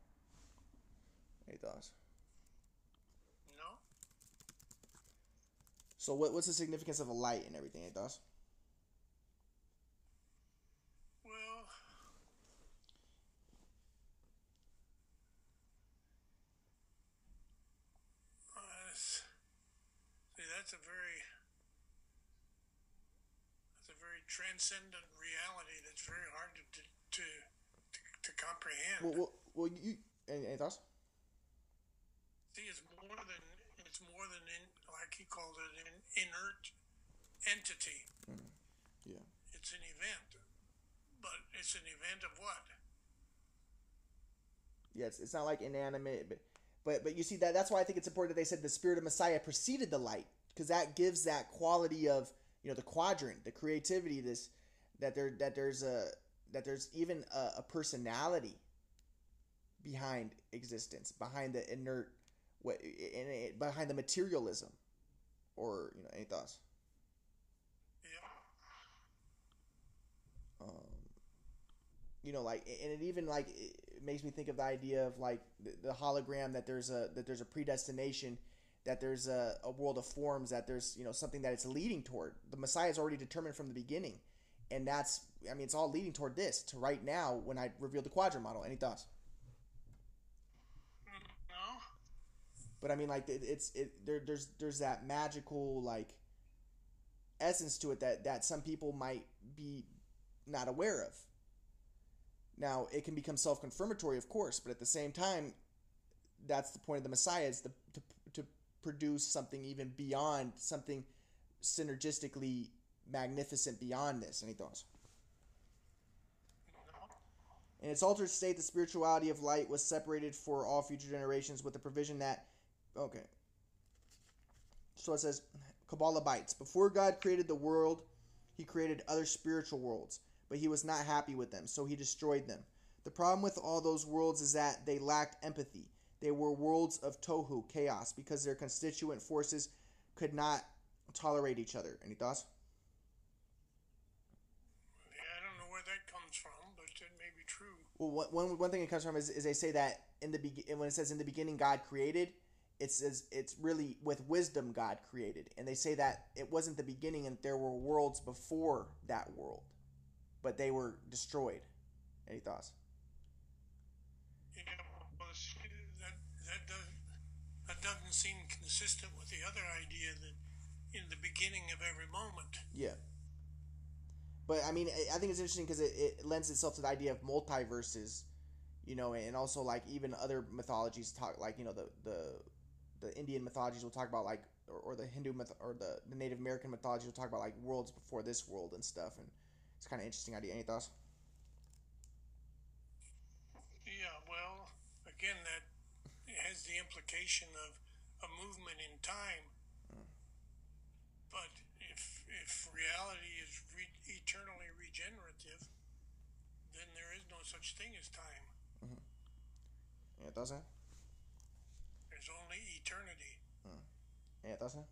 Any thoughts? No. So, what, what's the significance of a light and everything? Any thoughts? Well, uh, s- see, that's a very that's a very transcendent reality that's very hard to to to, to, comprehend. Well, well, well you any, any thoughts? See, it's more than it's more than in, like he called it an inert entity. Mm, yeah. It's an event, but it's an event of what? It's, it's not like inanimate, but but but you see that that's why I think it's important that they said the spirit of Messiah preceded the light because that gives that quality of you know the quadrant, the creativity, this that there that there's a that there's even a, a personality behind existence, behind the inert, what in it, behind the materialism, or you know any thoughts? Yeah. um, you know like and it even like it makes me think of the idea of like the, the hologram that there's a that there's a predestination that there's a, a world of forms that there's you know something that it's leading toward. The messiah is already determined from the beginning. And that's i mean it's all leading toward this to right now when i revealed the quadrant model. Any thoughts? No. but i mean like it, it's it there there's there's that magical like essence to it that that some people might be not aware of. Now it can become self-confirmatory of course but at the same time that's the point of the messiah is the, produce something even beyond something synergistically magnificent beyond this any thoughts in its altered state, the spirituality of light was separated for all future generations with the provision that. Okay. So it says, Kabbalah bites. Before God created the world, he created other spiritual worlds, but he was not happy with them, so he destroyed them. The problem with all those worlds is that they lacked empathy. They were worlds of tohu, chaos, because their constituent forces could not tolerate each other. Any thoughts? Yeah, I don't know where that comes from, but it may be true. Well, one, one, thing it comes from is, is they say that in the be- when it says in the beginning God created, it says it's really with wisdom God created, and they say that it wasn't the beginning and there were worlds before that world, but they were destroyed. Any thoughts? Yeah, well, it's- that that does that doesn't seem consistent with the other idea that in the beginning of every moment. Yeah. But I mean, I- think it's interesting because it, it lends itself to the idea of multiverses, you know, and also like even other mythologies talk like you know the the the Indian mythologies will talk about like or, or the Hindu myth or the, the Native American mythologies will talk about like worlds before this world and stuff, and it's kind of interesting idea. Any thoughts? Yeah, well, again, that the implication of a movement in time. But if if reality is re- eternally regenerative, then there is no such thing as time. Mm-hmm. Yeah, doesn't. There's only eternity. Mm. Yeah, doesn't.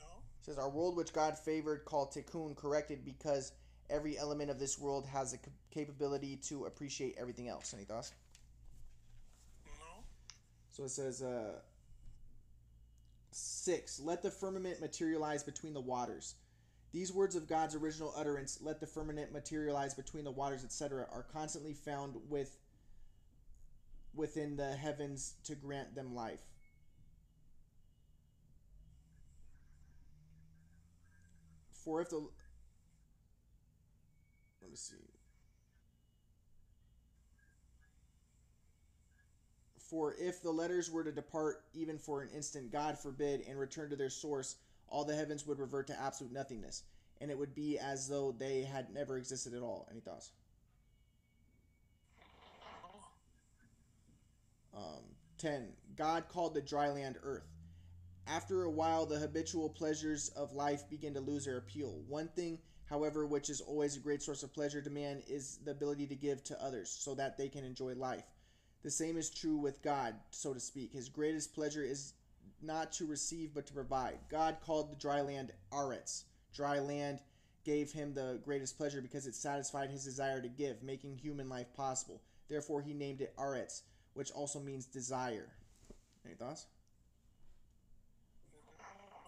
No. says our world which God favored called tikkun corrected because every element of this world has a capability to appreciate everything else. Any thoughts? So it says uh, six. Let the firmament materialize between the waters. These words of God's original utterance, "Let the firmament materialize between the waters," etc., are constantly found with within the heavens to grant them life. For if the let me see. For if the letters were to depart even for an instant, God forbid, and return to their source, all the heavens would revert to absolute nothingness, and it would be as though they had never existed at all. Any thoughts? Um, 10. God called the dry land earth. After a while, the habitual pleasures of life begin to lose their appeal. One thing, however, which is always a great source of pleasure to man is the ability to give to others so that they can enjoy life. The same is true with God, so to speak. His greatest pleasure is not to receive but to provide. God called the dry land Aretz. Dry land gave him the greatest pleasure because it satisfied his desire to give, making human life possible. Therefore, he named it Aretz, which also means desire. Any thoughts?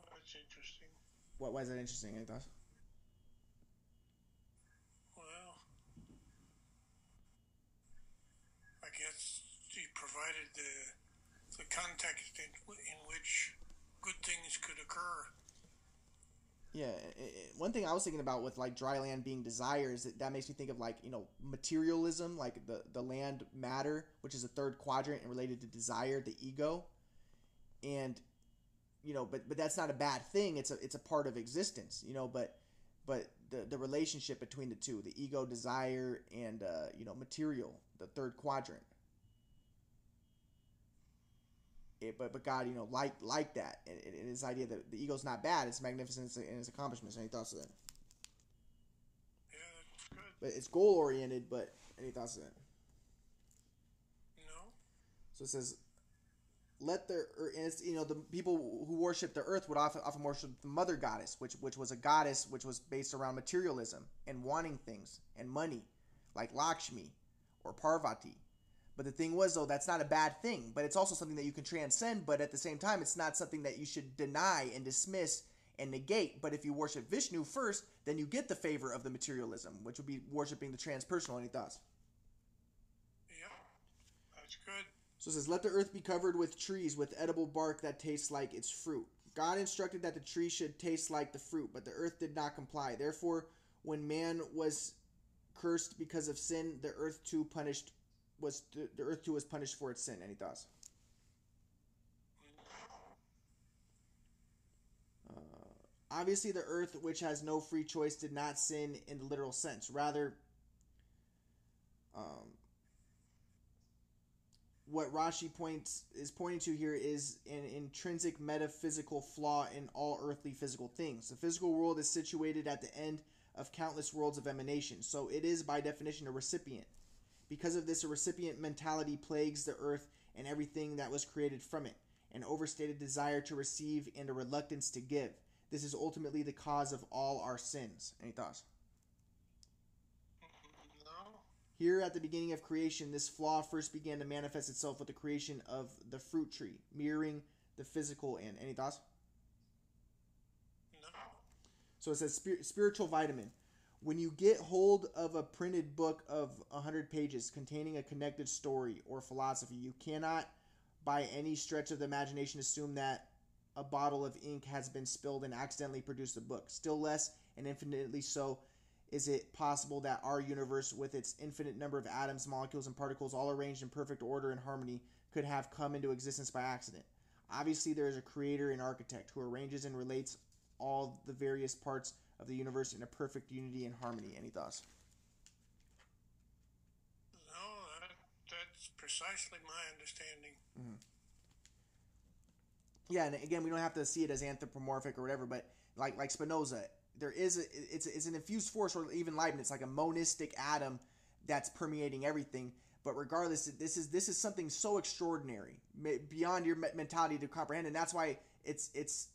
That's interesting. What? Why is that interesting? Any thoughts? Well, I guess he provided the the context in, in which good things could occur. Yeah, i- i- one thing I was thinking about with like dry land being desire is that that makes me think of like you know materialism, like the the land matter, which is a third quadrant and related to desire, the ego, and you know, but but that's not a bad thing. It's a it's a part of existence, you know. But but the the relationship between the two, the ego, desire, and uh, you know material, the third quadrant. It, but but God, you know, like like that, and, and this idea that the ego's not bad, it's magnificent in its accomplishments. Any thoughts of that? Yeah, good. But it's goal oriented. But any thoughts of that? No. So it says, "Let the and it's, you know the people who worship the earth would often often worship the mother goddess, which which was a goddess which was based around materialism and wanting things and money, like Lakshmi or Parvati. But the thing was though that's not a bad thing, but it's also something that you can transcend. But at the same time, it's not something that you should deny and dismiss and negate. But if you worship Vishnu first, then you get the favor of the materialism, which would be worshiping the transpersonal. Any thoughts? Yeah, that's good. So it says, Let the earth be covered with trees with edible bark that tastes like its fruit. God instructed that the tree should taste like the fruit, but the earth did not comply. Therefore, when man was cursed because of sin, the earth too punished was the earth too was punished for its sin. Any thoughts? Uh, obviously, the earth, which has no free choice, did not sin in the literal sense. Rather, um, what Rashi points is pointing to here is an intrinsic metaphysical flaw in all earthly physical things. The physical world is situated at the end of countless worlds of emanation, so it is by definition a recipient. Because of this, a recipient mentality plagues the earth and everything that was created from it, an overstated desire to receive and a reluctance to give. This is ultimately the cause of all our sins. Any thoughts? No. Here at the beginning of creation, this flaw first began to manifest itself with the creation of the fruit tree, mirroring the physical and any thoughts? No. So it says spir- spiritual vitamin. When you get hold of a printed book of 100 pages containing a connected story or philosophy, you cannot, by any stretch of the imagination, assume that a bottle of ink has been spilled and accidentally produced a book. Still less, and infinitely so, is it possible that our universe, with its infinite number of atoms, molecules, and particles all arranged in perfect order and harmony, could have come into existence by accident. Obviously, there is a creator and architect who arranges and relates all the various parts of the universe in a perfect unity and harmony. Any thoughts? No, that, that's precisely my understanding. Mm-hmm. yeah, and again, we don't have to see it as anthropomorphic or whatever, but like like Spinoza, there is a, it's it's an infused force, or even Leibniz, like a monistic atom that's permeating everything. But regardless, this is this is something so extraordinary beyond your mentality to comprehend, and that's why it's it's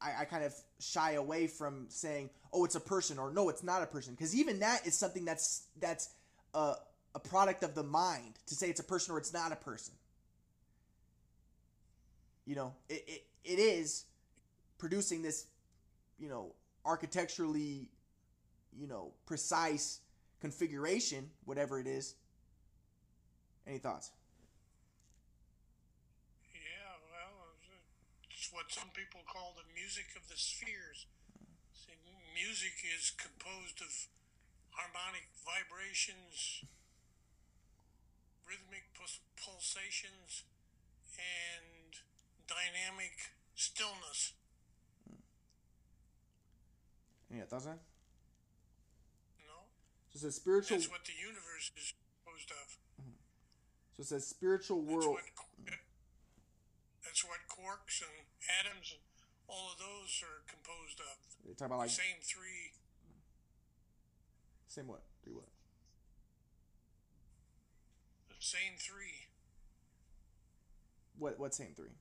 I, I kind of shy away from saying, oh, it's a person, or no, it's not a person, because even that is something that's that's a, a product of the mind to say it's a person or it's not a person. You know, it, it, it is producing this, you know, architecturally, you know, precise configuration, whatever it is. Any thoughts? What some people call the music of the spheres. See, music is composed of harmonic vibrations, rhythmic pulsations, and dynamic stillness. Any thoughts on? No. So it's a spiritual. That's what the universe is composed of. Mm-hmm. So it says spiritual world. That's what, that's what quarks and atoms and all of those are composed of. You talk about like same three. Same what? Three what? The same three. What what same three?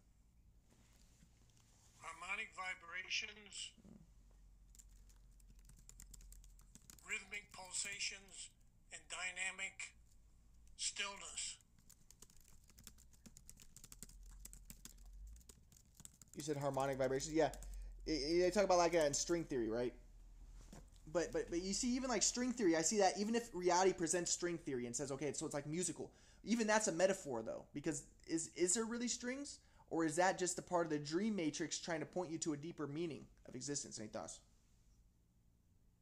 Harmonic vibrations, mm. rhythmic pulsations, and dynamic stillness. You said harmonic vibrations. Yeah, they talk about like that in string theory, right? But but but you see, even like string theory, I see that even if reality presents string theory and says, okay, so it's like musical. Even that's a metaphor, though, because is is there really strings, or is that just a part of the dream matrix trying to point you to a deeper meaning of existence? Any thoughts?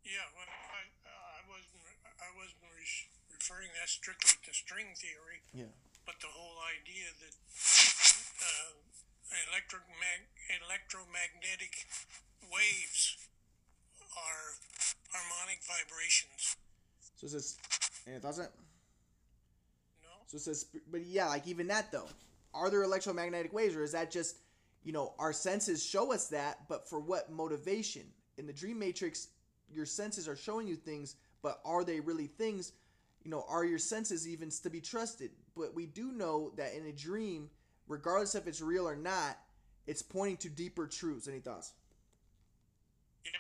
Yeah, well, I, I wasn't I wasn't re- referring that strictly to string theory. Yeah. But the whole idea that uh, electromag- electromagnetic waves are harmonic vibrations. So it says, and it doesn't. No. So it says, but yeah, like even that though, are there electromagnetic waves, or is that just, you know, our senses show us that, but for what motivation? In the dream matrix, your senses are showing you things, but are they really things? You know, are your senses even to be trusted? But we do know that in a dream, regardless if it's real or not, it's pointing to deeper truths. Any thoughts? Yeah,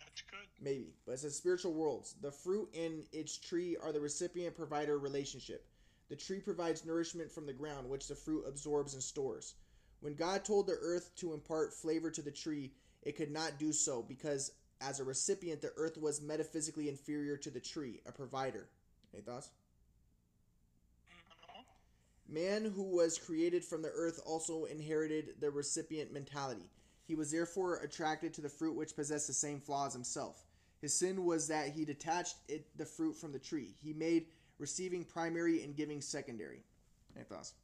that's good. Maybe, but it says spiritual worlds. The fruit in its tree are the recipient provider relationship. The tree provides nourishment from the ground, which the fruit absorbs and stores. When God told the earth to impart flavor to the tree, it could not do so because, as a recipient, the earth was metaphysically inferior to the tree, a provider. Any thoughts? Man who was created from the earth also inherited the recipient mentality. He was therefore attracted to the fruit which possessed the same flaws himself. His sin was that he detached it, the fruit from the tree. He made receiving primary and giving secondary. Any thoughts?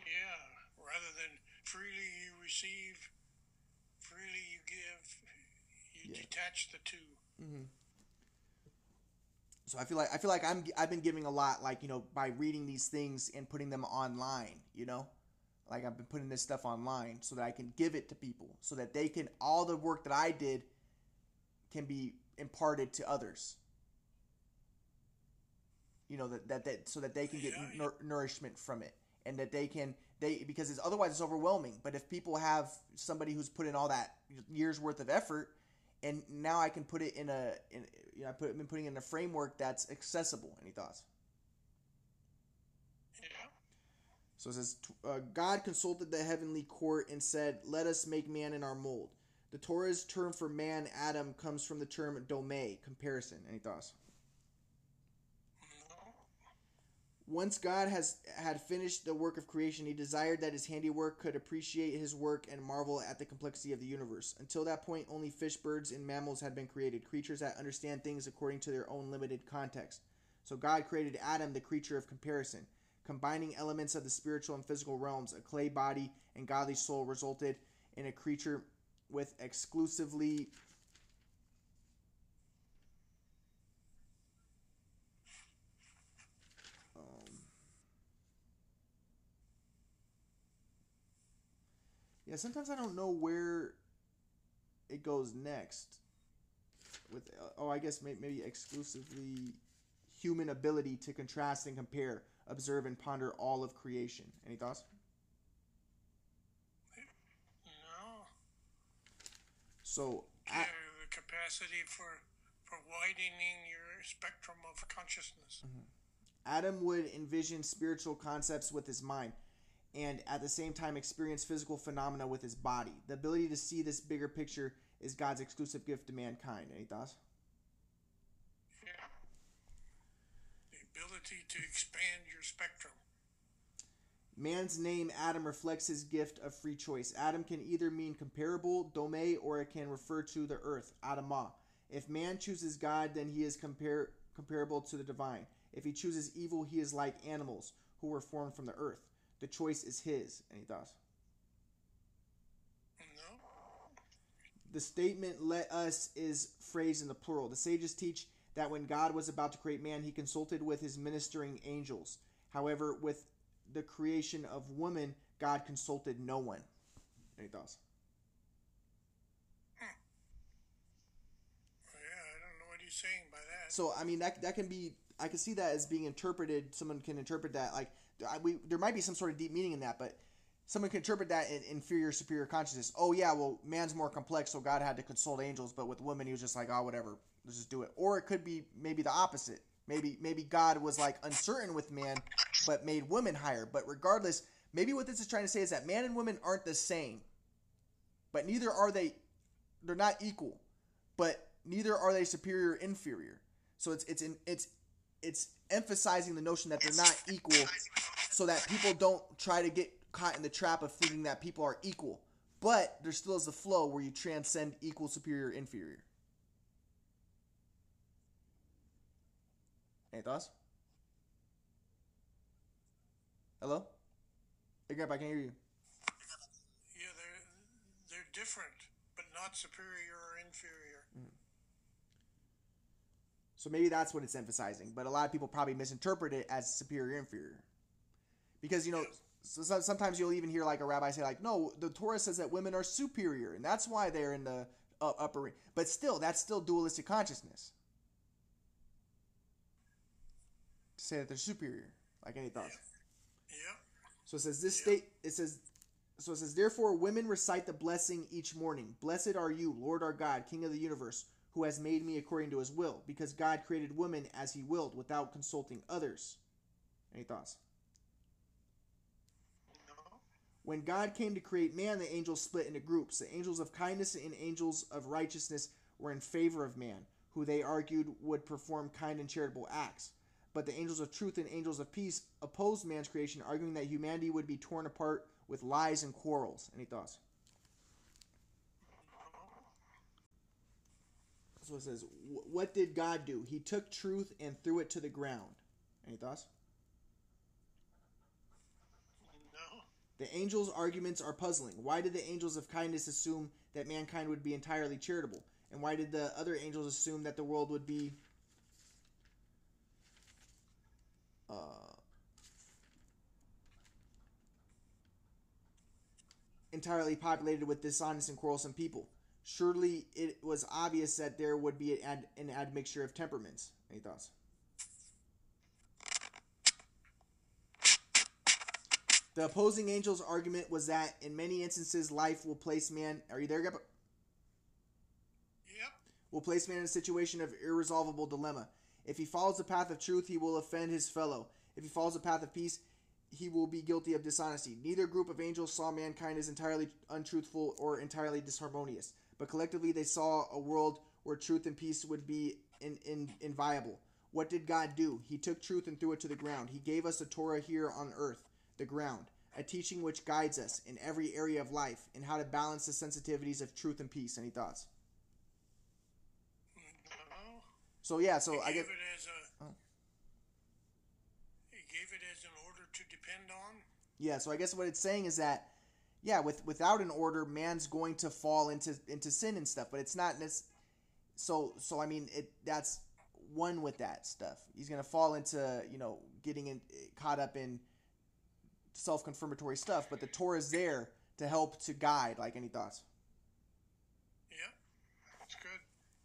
Yeah, rather than freely you receive, freely you give, you yeah. detach the 2 mm-hmm. So I feel like I feel like I'm I've been giving a lot like you know by reading these things and putting them online. You know, like I've been putting this stuff online so that I can give it to people so that they can all the work that I did can be imparted to others. You know that that, that so that they can get nourishment from it and that they can they because it's otherwise it's overwhelming. But if people have somebody who's put in all that years worth of effort and now I can put it in a in, you know I put been putting in a framework that's accessible. Any thoughts? Yeah. So it says uh, God consulted the heavenly court and said, "Let us make man in our mold." The Torah's term for man, Adam, comes from the term domē, comparison. Any thoughts? Once God has had finished the work of creation, he desired that his handiwork could appreciate his work and marvel at the complexity of the universe. Until that point, only fish, birds, and mammals had been created, creatures that understand things according to their own limited context. So God created Adam, the creature of comparison. Combining elements of the spiritual and physical realms, a clay body and godly soul resulted in a creature with exclusively Yeah, sometimes I don't know where it goes next. With uh, oh, I guess may, maybe exclusively human ability to contrast and compare, observe and ponder all of creation. Any thoughts? No. So, Yeah, the capacity for for widening your spectrum of consciousness. Adam would envision spiritual concepts with his mind and at the same time experience physical phenomena with his body. The ability to see this bigger picture is God's exclusive gift to mankind. Any thoughts? Yeah. The ability to expand your spectrum. Man's name Adam reflects his gift of free choice. Adam can either mean comparable, dome, or it can refer to the earth, Adamah. If man chooses God, then he is compar- comparable to the divine. If he chooses evil, he is like animals who were formed from the earth. The choice is his. Any thoughts? No. The statement "let us" is phrased in the plural. The sages teach that when God was about to create man, he consulted with his ministering angels. However, with the creation of woman, God consulted no one. Any thoughts? Hmm. Yeah, I don't know what he's saying by that. So I mean that that can be I can see that as being interpreted. Someone can interpret that like I, we there might be some sort of deep meaning in that, but someone can interpret that in inferior superior consciousness. Oh yeah, well man's more complex, so God had to consult angels, but with women he was just like oh whatever, let's just do it. Or it could be maybe the opposite. Maybe maybe God was like uncertain with man, but made women higher. But regardless, maybe what this is trying to say is that man and women aren't the same, but neither are they. They're not equal, but neither are they superior or inferior. So it's it's in, it's it's emphasizing the notion that they're not equal, so that people don't try to get caught in the trap of thinking that people are equal. But there still is a flow where you transcend equal, superior, inferior. Any thoughts? Hello? Hey, Grandpa, I can't hear you. Yeah, they're they're different, but not superior or inferior. So maybe that's what it's emphasizing. But a lot of people probably misinterpret it as superior inferior. Because, you know, so so- sometimes you'll even hear like a rabbi say like, "No, the Torah says that women are superior and that's why they're in the uh, upper ring." But still, that's still dualistic consciousness. To say that they're superior. Like any thoughts? Yeah. So it says this state it says so it says therefore women recite the blessing each morning. Blessed are you, Lord our God, King of the universe, who has made me according to his will, because God created woman as he willed without consulting others. Any thoughts? No. When God came to create man, the angels split into groups. The angels of kindness and angels of righteousness were in favor of man, who they argued would perform kind and charitable acts. But the angels of truth and angels of peace opposed man's creation, arguing that humanity would be torn apart with lies and quarrels. Any thoughts? So it says, What did God do? He took truth and threw it to the ground. Any thoughts? No. The angels' arguments are puzzling. Why did the angels of kindness assume that mankind would be entirely charitable? And why did the other angels assume that the world would be uh, entirely populated with dishonest and quarrelsome people? Surely it was obvious that there would be an, ad, an admixture of temperaments. Any thoughts? The opposing angel's argument was that in many instances, life will place man. Are you there, Gabba? Yep. Will place man in a situation of irresolvable dilemma. If he follows the path of truth, he will offend his fellow. If he follows the path of peace, he will be guilty of dishonesty. Neither group of angels saw mankind as entirely untruthful or entirely disharmonious, but collectively they saw a world where truth and peace would be in, in, inviolable. What did God do? He took truth and threw it to the ground. He gave us the Torah here on earth, the ground, a teaching which guides us in every area of life and how to balance the sensitivities of truth and peace. Any thoughts? No. So yeah, so He I gave it as a. Oh. He gave it as an order to depend on. Yeah, so I guess what it's saying is that yeah, with without an order, man's going to fall into into sin and stuff, but it's not nec- so so I mean it that's one with that stuff. He's going to fall into, you know, getting in, caught up in self-confirmatory stuff, but the Torah is there to help to guide. Like any thoughts? Yeah, that's good.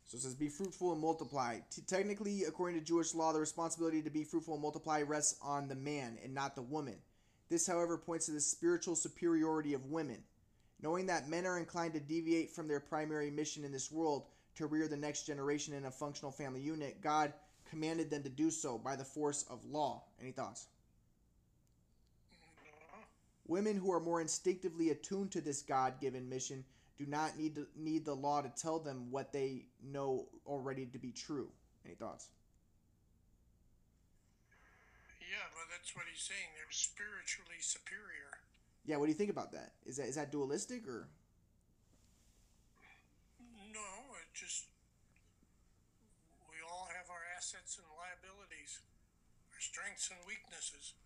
So it says, "Be fruitful and multiply." T- technically, according to Jewish law, the responsibility to be fruitful and multiply rests on the man and not the woman. This, however, points to the spiritual superiority of women. Knowing that men are inclined to deviate from their primary mission in this world to rear the next generation in a functional family unit, God commanded them to do so by the force of law. Any thoughts? Women who are more instinctively attuned to this God-given mission do not need to, need the law to tell them what they know already to be true. Any thoughts? Yeah, but that's what he's saying. They're spiritually superior. Yeah, what do you think about that? Is that is that dualistic or? No, it just we all have our assets and liabilities, our strengths and weaknesses.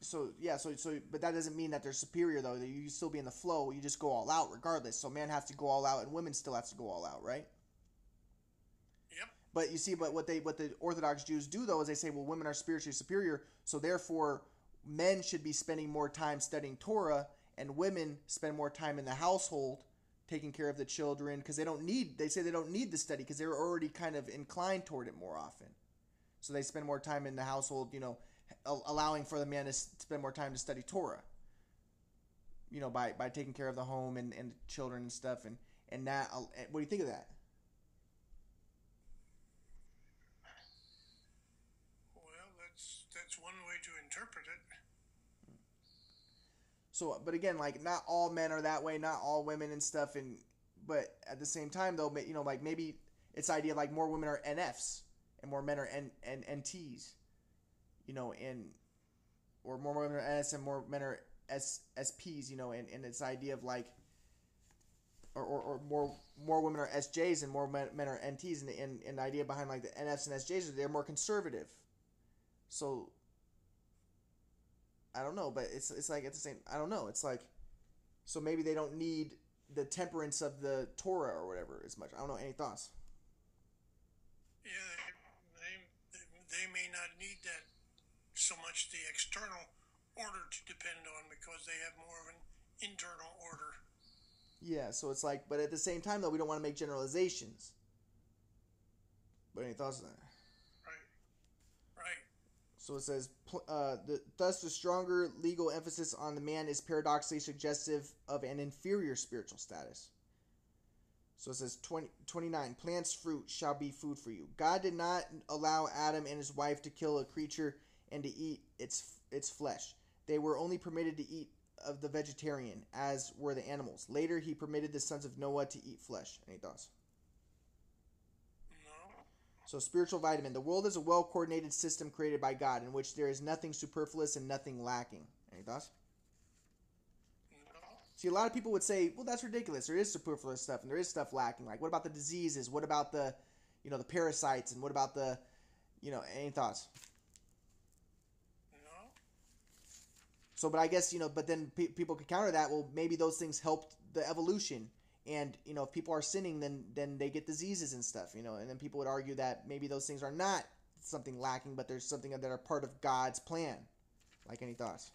So yeah, so so but that doesn't mean that they're superior though. That you still be in the flow. You just go all out regardless. So man has to go all out, and women still has to go all out, right? But you see, but what they what the Orthodox Jews do though is they say, well, women are spiritually superior, so therefore men should be spending more time studying Torah, and women spend more time in the household taking care of the children because they don't need. They say they don't need the study because they're already kind of inclined toward it more often. So they spend more time in the household, you know, allowing for the man to spend more time to study Torah. You know, by by taking care of the home and and the children and stuff, and and that. What do you think of that? that's one way to interpret it. So, but again, like not all men are that way, not all women and stuff, and but at the same time, though, you know, like maybe it's idea like more women are NFs and more men are N, and NTs, you know, and or more women are NS and more men are S SPs, you know, and, and it's idea of like or, or, or, more more women are SJs and more men, men are NTs, and, and, and the idea behind like the NFs and SJs is they're more conservative. So I don't know, but it's it's like at the same. I don't know. It's like, so maybe they don't need the temperance of the Torah or whatever as much. I don't know. Any thoughts? Yeah, they, they, they may not need that so much the external order to depend on because they have more of an internal order. Yeah, so it's like, but at the same time though, we don't want to make generalizations. But any thoughts on that? So it says, uh, the, thus the stronger legal emphasis on the man is paradoxically suggestive of an inferior spiritual status. So it says 20, 29, plants fruit shall be food for you. God did not allow Adam and his wife to kill a creature and to eat its its flesh. They were only permitted to eat of the vegetarian, as were the animals. Later, he permitted the sons of Noah to eat flesh. Any thoughts? So, spiritual vitamin. The world is a well coordinated system created by God in which there is nothing superfluous and nothing lacking. Any thoughts? See, a lot of people would say, well, that's ridiculous. There is superfluous stuff and there is stuff lacking. Like, what about the diseases? What about the, you know, the parasites? And what about the, you know, any thoughts? No. So, but I guess, you know, but then pe- people could counter that. Well, maybe those things helped the evolution and you know if people are sinning then then they get diseases and stuff you know and then people would argue that maybe those things are not something lacking but there's something that are part of god's plan. Like any thoughts?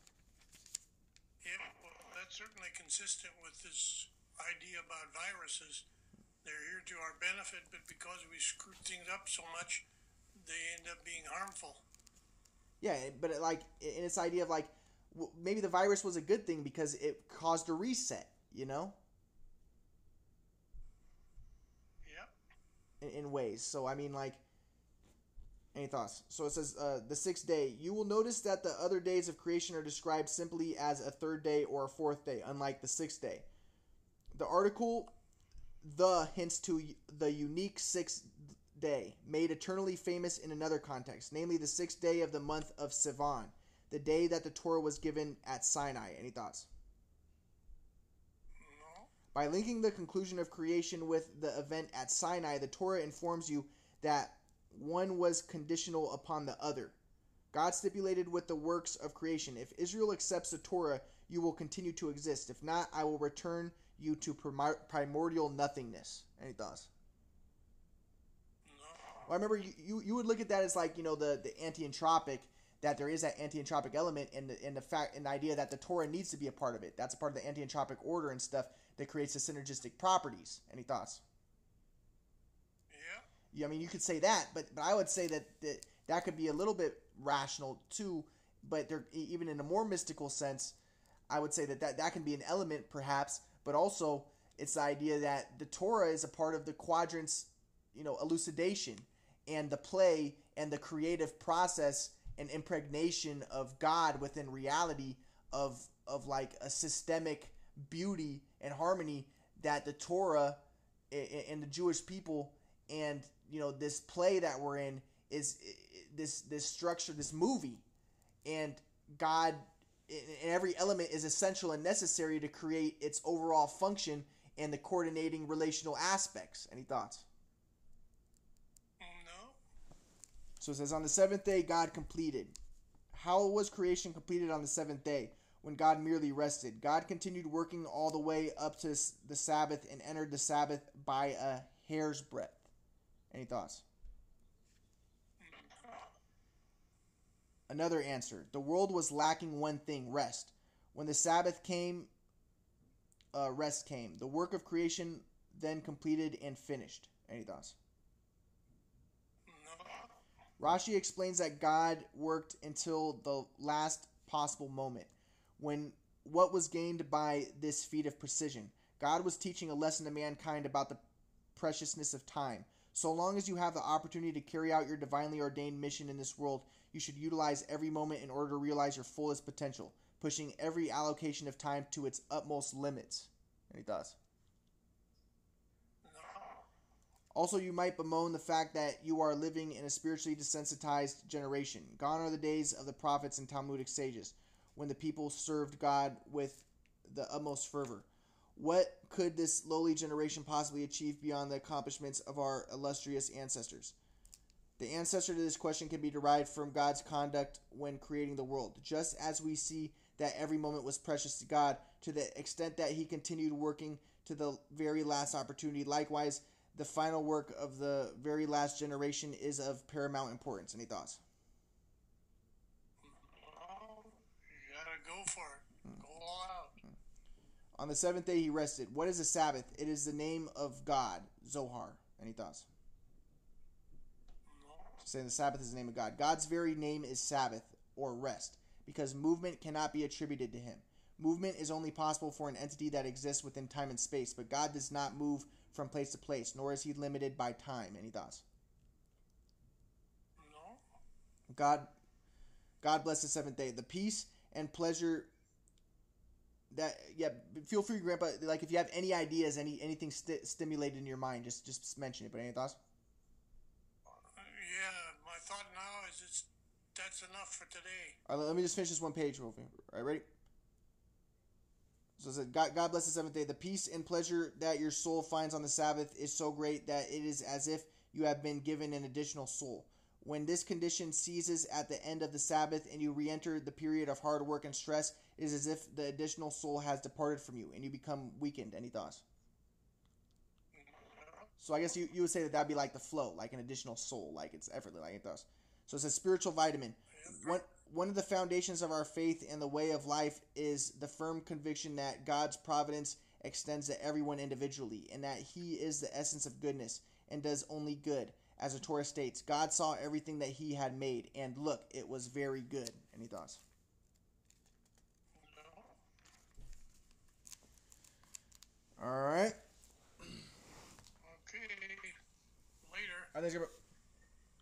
Yeah well that's certainly consistent with this idea about viruses. They're here to our benefit but because we screw things up so much they end up being harmful. Yeah but it, like in its idea of like maybe the virus was a good thing because it caused a reset you know in, in ways. So I mean, like, any thoughts? So it says uh, the sixth day. You will notice that the other days of creation are described simply as a third day or a fourth day, unlike the sixth day. The article "the" hints to the unique sixth day, made eternally famous in another context, namely the sixth day of the month of Sivan, the day that the Torah was given at Sinai. Any thoughts? By linking the conclusion of creation with the event at Sinai, the Torah informs you that one was conditional upon the other. God stipulated with the works of creation if Israel accepts the Torah, you will continue to exist. If not, I will return you to primordial nothingness. Any thoughts? Well, I remember you, you, you would look at that as like, you know, the, the anti entropic, that there is that anti-entropic element and the, and the fact and the idea that the Torah needs to be a part of it. That's a part of the anti-entropic order and stuff that creates the synergistic properties. Any thoughts? Yeah. Yeah, I mean, you could say that, but but I would say that that, that could be a little bit rational too. But there, even in a more mystical sense, I would say that, that that can be an element perhaps, but also it's the idea that the Torah is a part of the quadrants, you know, elucidation and the play and the creative process and impregnation of God within reality of of like a systemic beauty and harmony that the Torah and the Jewish people and you know this play that we're in is this this structure this movie and God in every element is essential and necessary to create its overall function and the coordinating relational aspects. Any thoughts? No. So it says, On the seventh day, God completed. How was creation completed on the seventh day? When God merely rested. God continued working all the way up to the Sabbath and entered the Sabbath by a hair's breadth. Any thoughts? Another answer. The world was lacking one thing rest. When the Sabbath came, uh, rest came. The work of creation then completed and finished. Any thoughts? Rashi explains that God worked until the last possible moment. When what was gained by this feat of precision? God was teaching a lesson to mankind about the preciousness of time. So long as you have the opportunity to carry out your divinely ordained mission in this world, you should utilize every moment in order to realize your fullest potential, pushing every allocation of time to its utmost limits. Any thoughts? Also, you might bemoan the fact that you are living in a spiritually desensitized generation. Gone are the days of the prophets and Talmudic sages, when the people served God with the utmost fervor. What could this lowly generation possibly achieve beyond the accomplishments of our illustrious ancestors? The answer to this question can be derived from God's conduct when creating the world. Just as we see that every moment was precious to God, to the extent that He continued working to the very last opportunity, likewise, the final work of the very last generation is of paramount importance. Any thoughts? Well, you gotta go for it. Go all out. On the seventh day he rested. What is a Sabbath? It is the name of God, Zohar. Any thoughts? No. saying the Sabbath is the name of God. God's very name is Sabbath or rest because movement cannot be attributed to him. Movement is only possible for an entity that exists within time and space, but God does not move from place to place, nor is he limited by time. Any thoughts? No. God God bless the seventh day. The peace and pleasure that yeah, feel free grandpa like if you have any ideas, any anything st- stimulated in your mind, just just mention it. But any thoughts? Yeah, my thought now is it's that's enough for today. All right, let me just finish this one page real quick. All right, ready? So it says, God, God bless the seventh day. The peace and pleasure that your soul finds on the Sabbath is so great that it is as if you have been given an additional soul. When this condition ceases at the end of the Sabbath and you re enter the period of hard work and stress, it is as if the additional soul has departed from you and you become weakened. Any thoughts? So I guess you, you would say that that'd be like the flow, like an additional soul, like it's effortless, like it does. So it's a spiritual vitamin. One one of the foundations of our faith and the way of life is the firm conviction that God's providence extends to everyone individually, and that He is the essence of goodness and does only good. As the Torah states, God saw everything that He had made, and look, it was very good. Any thoughts? All right. Okay. Later. I think.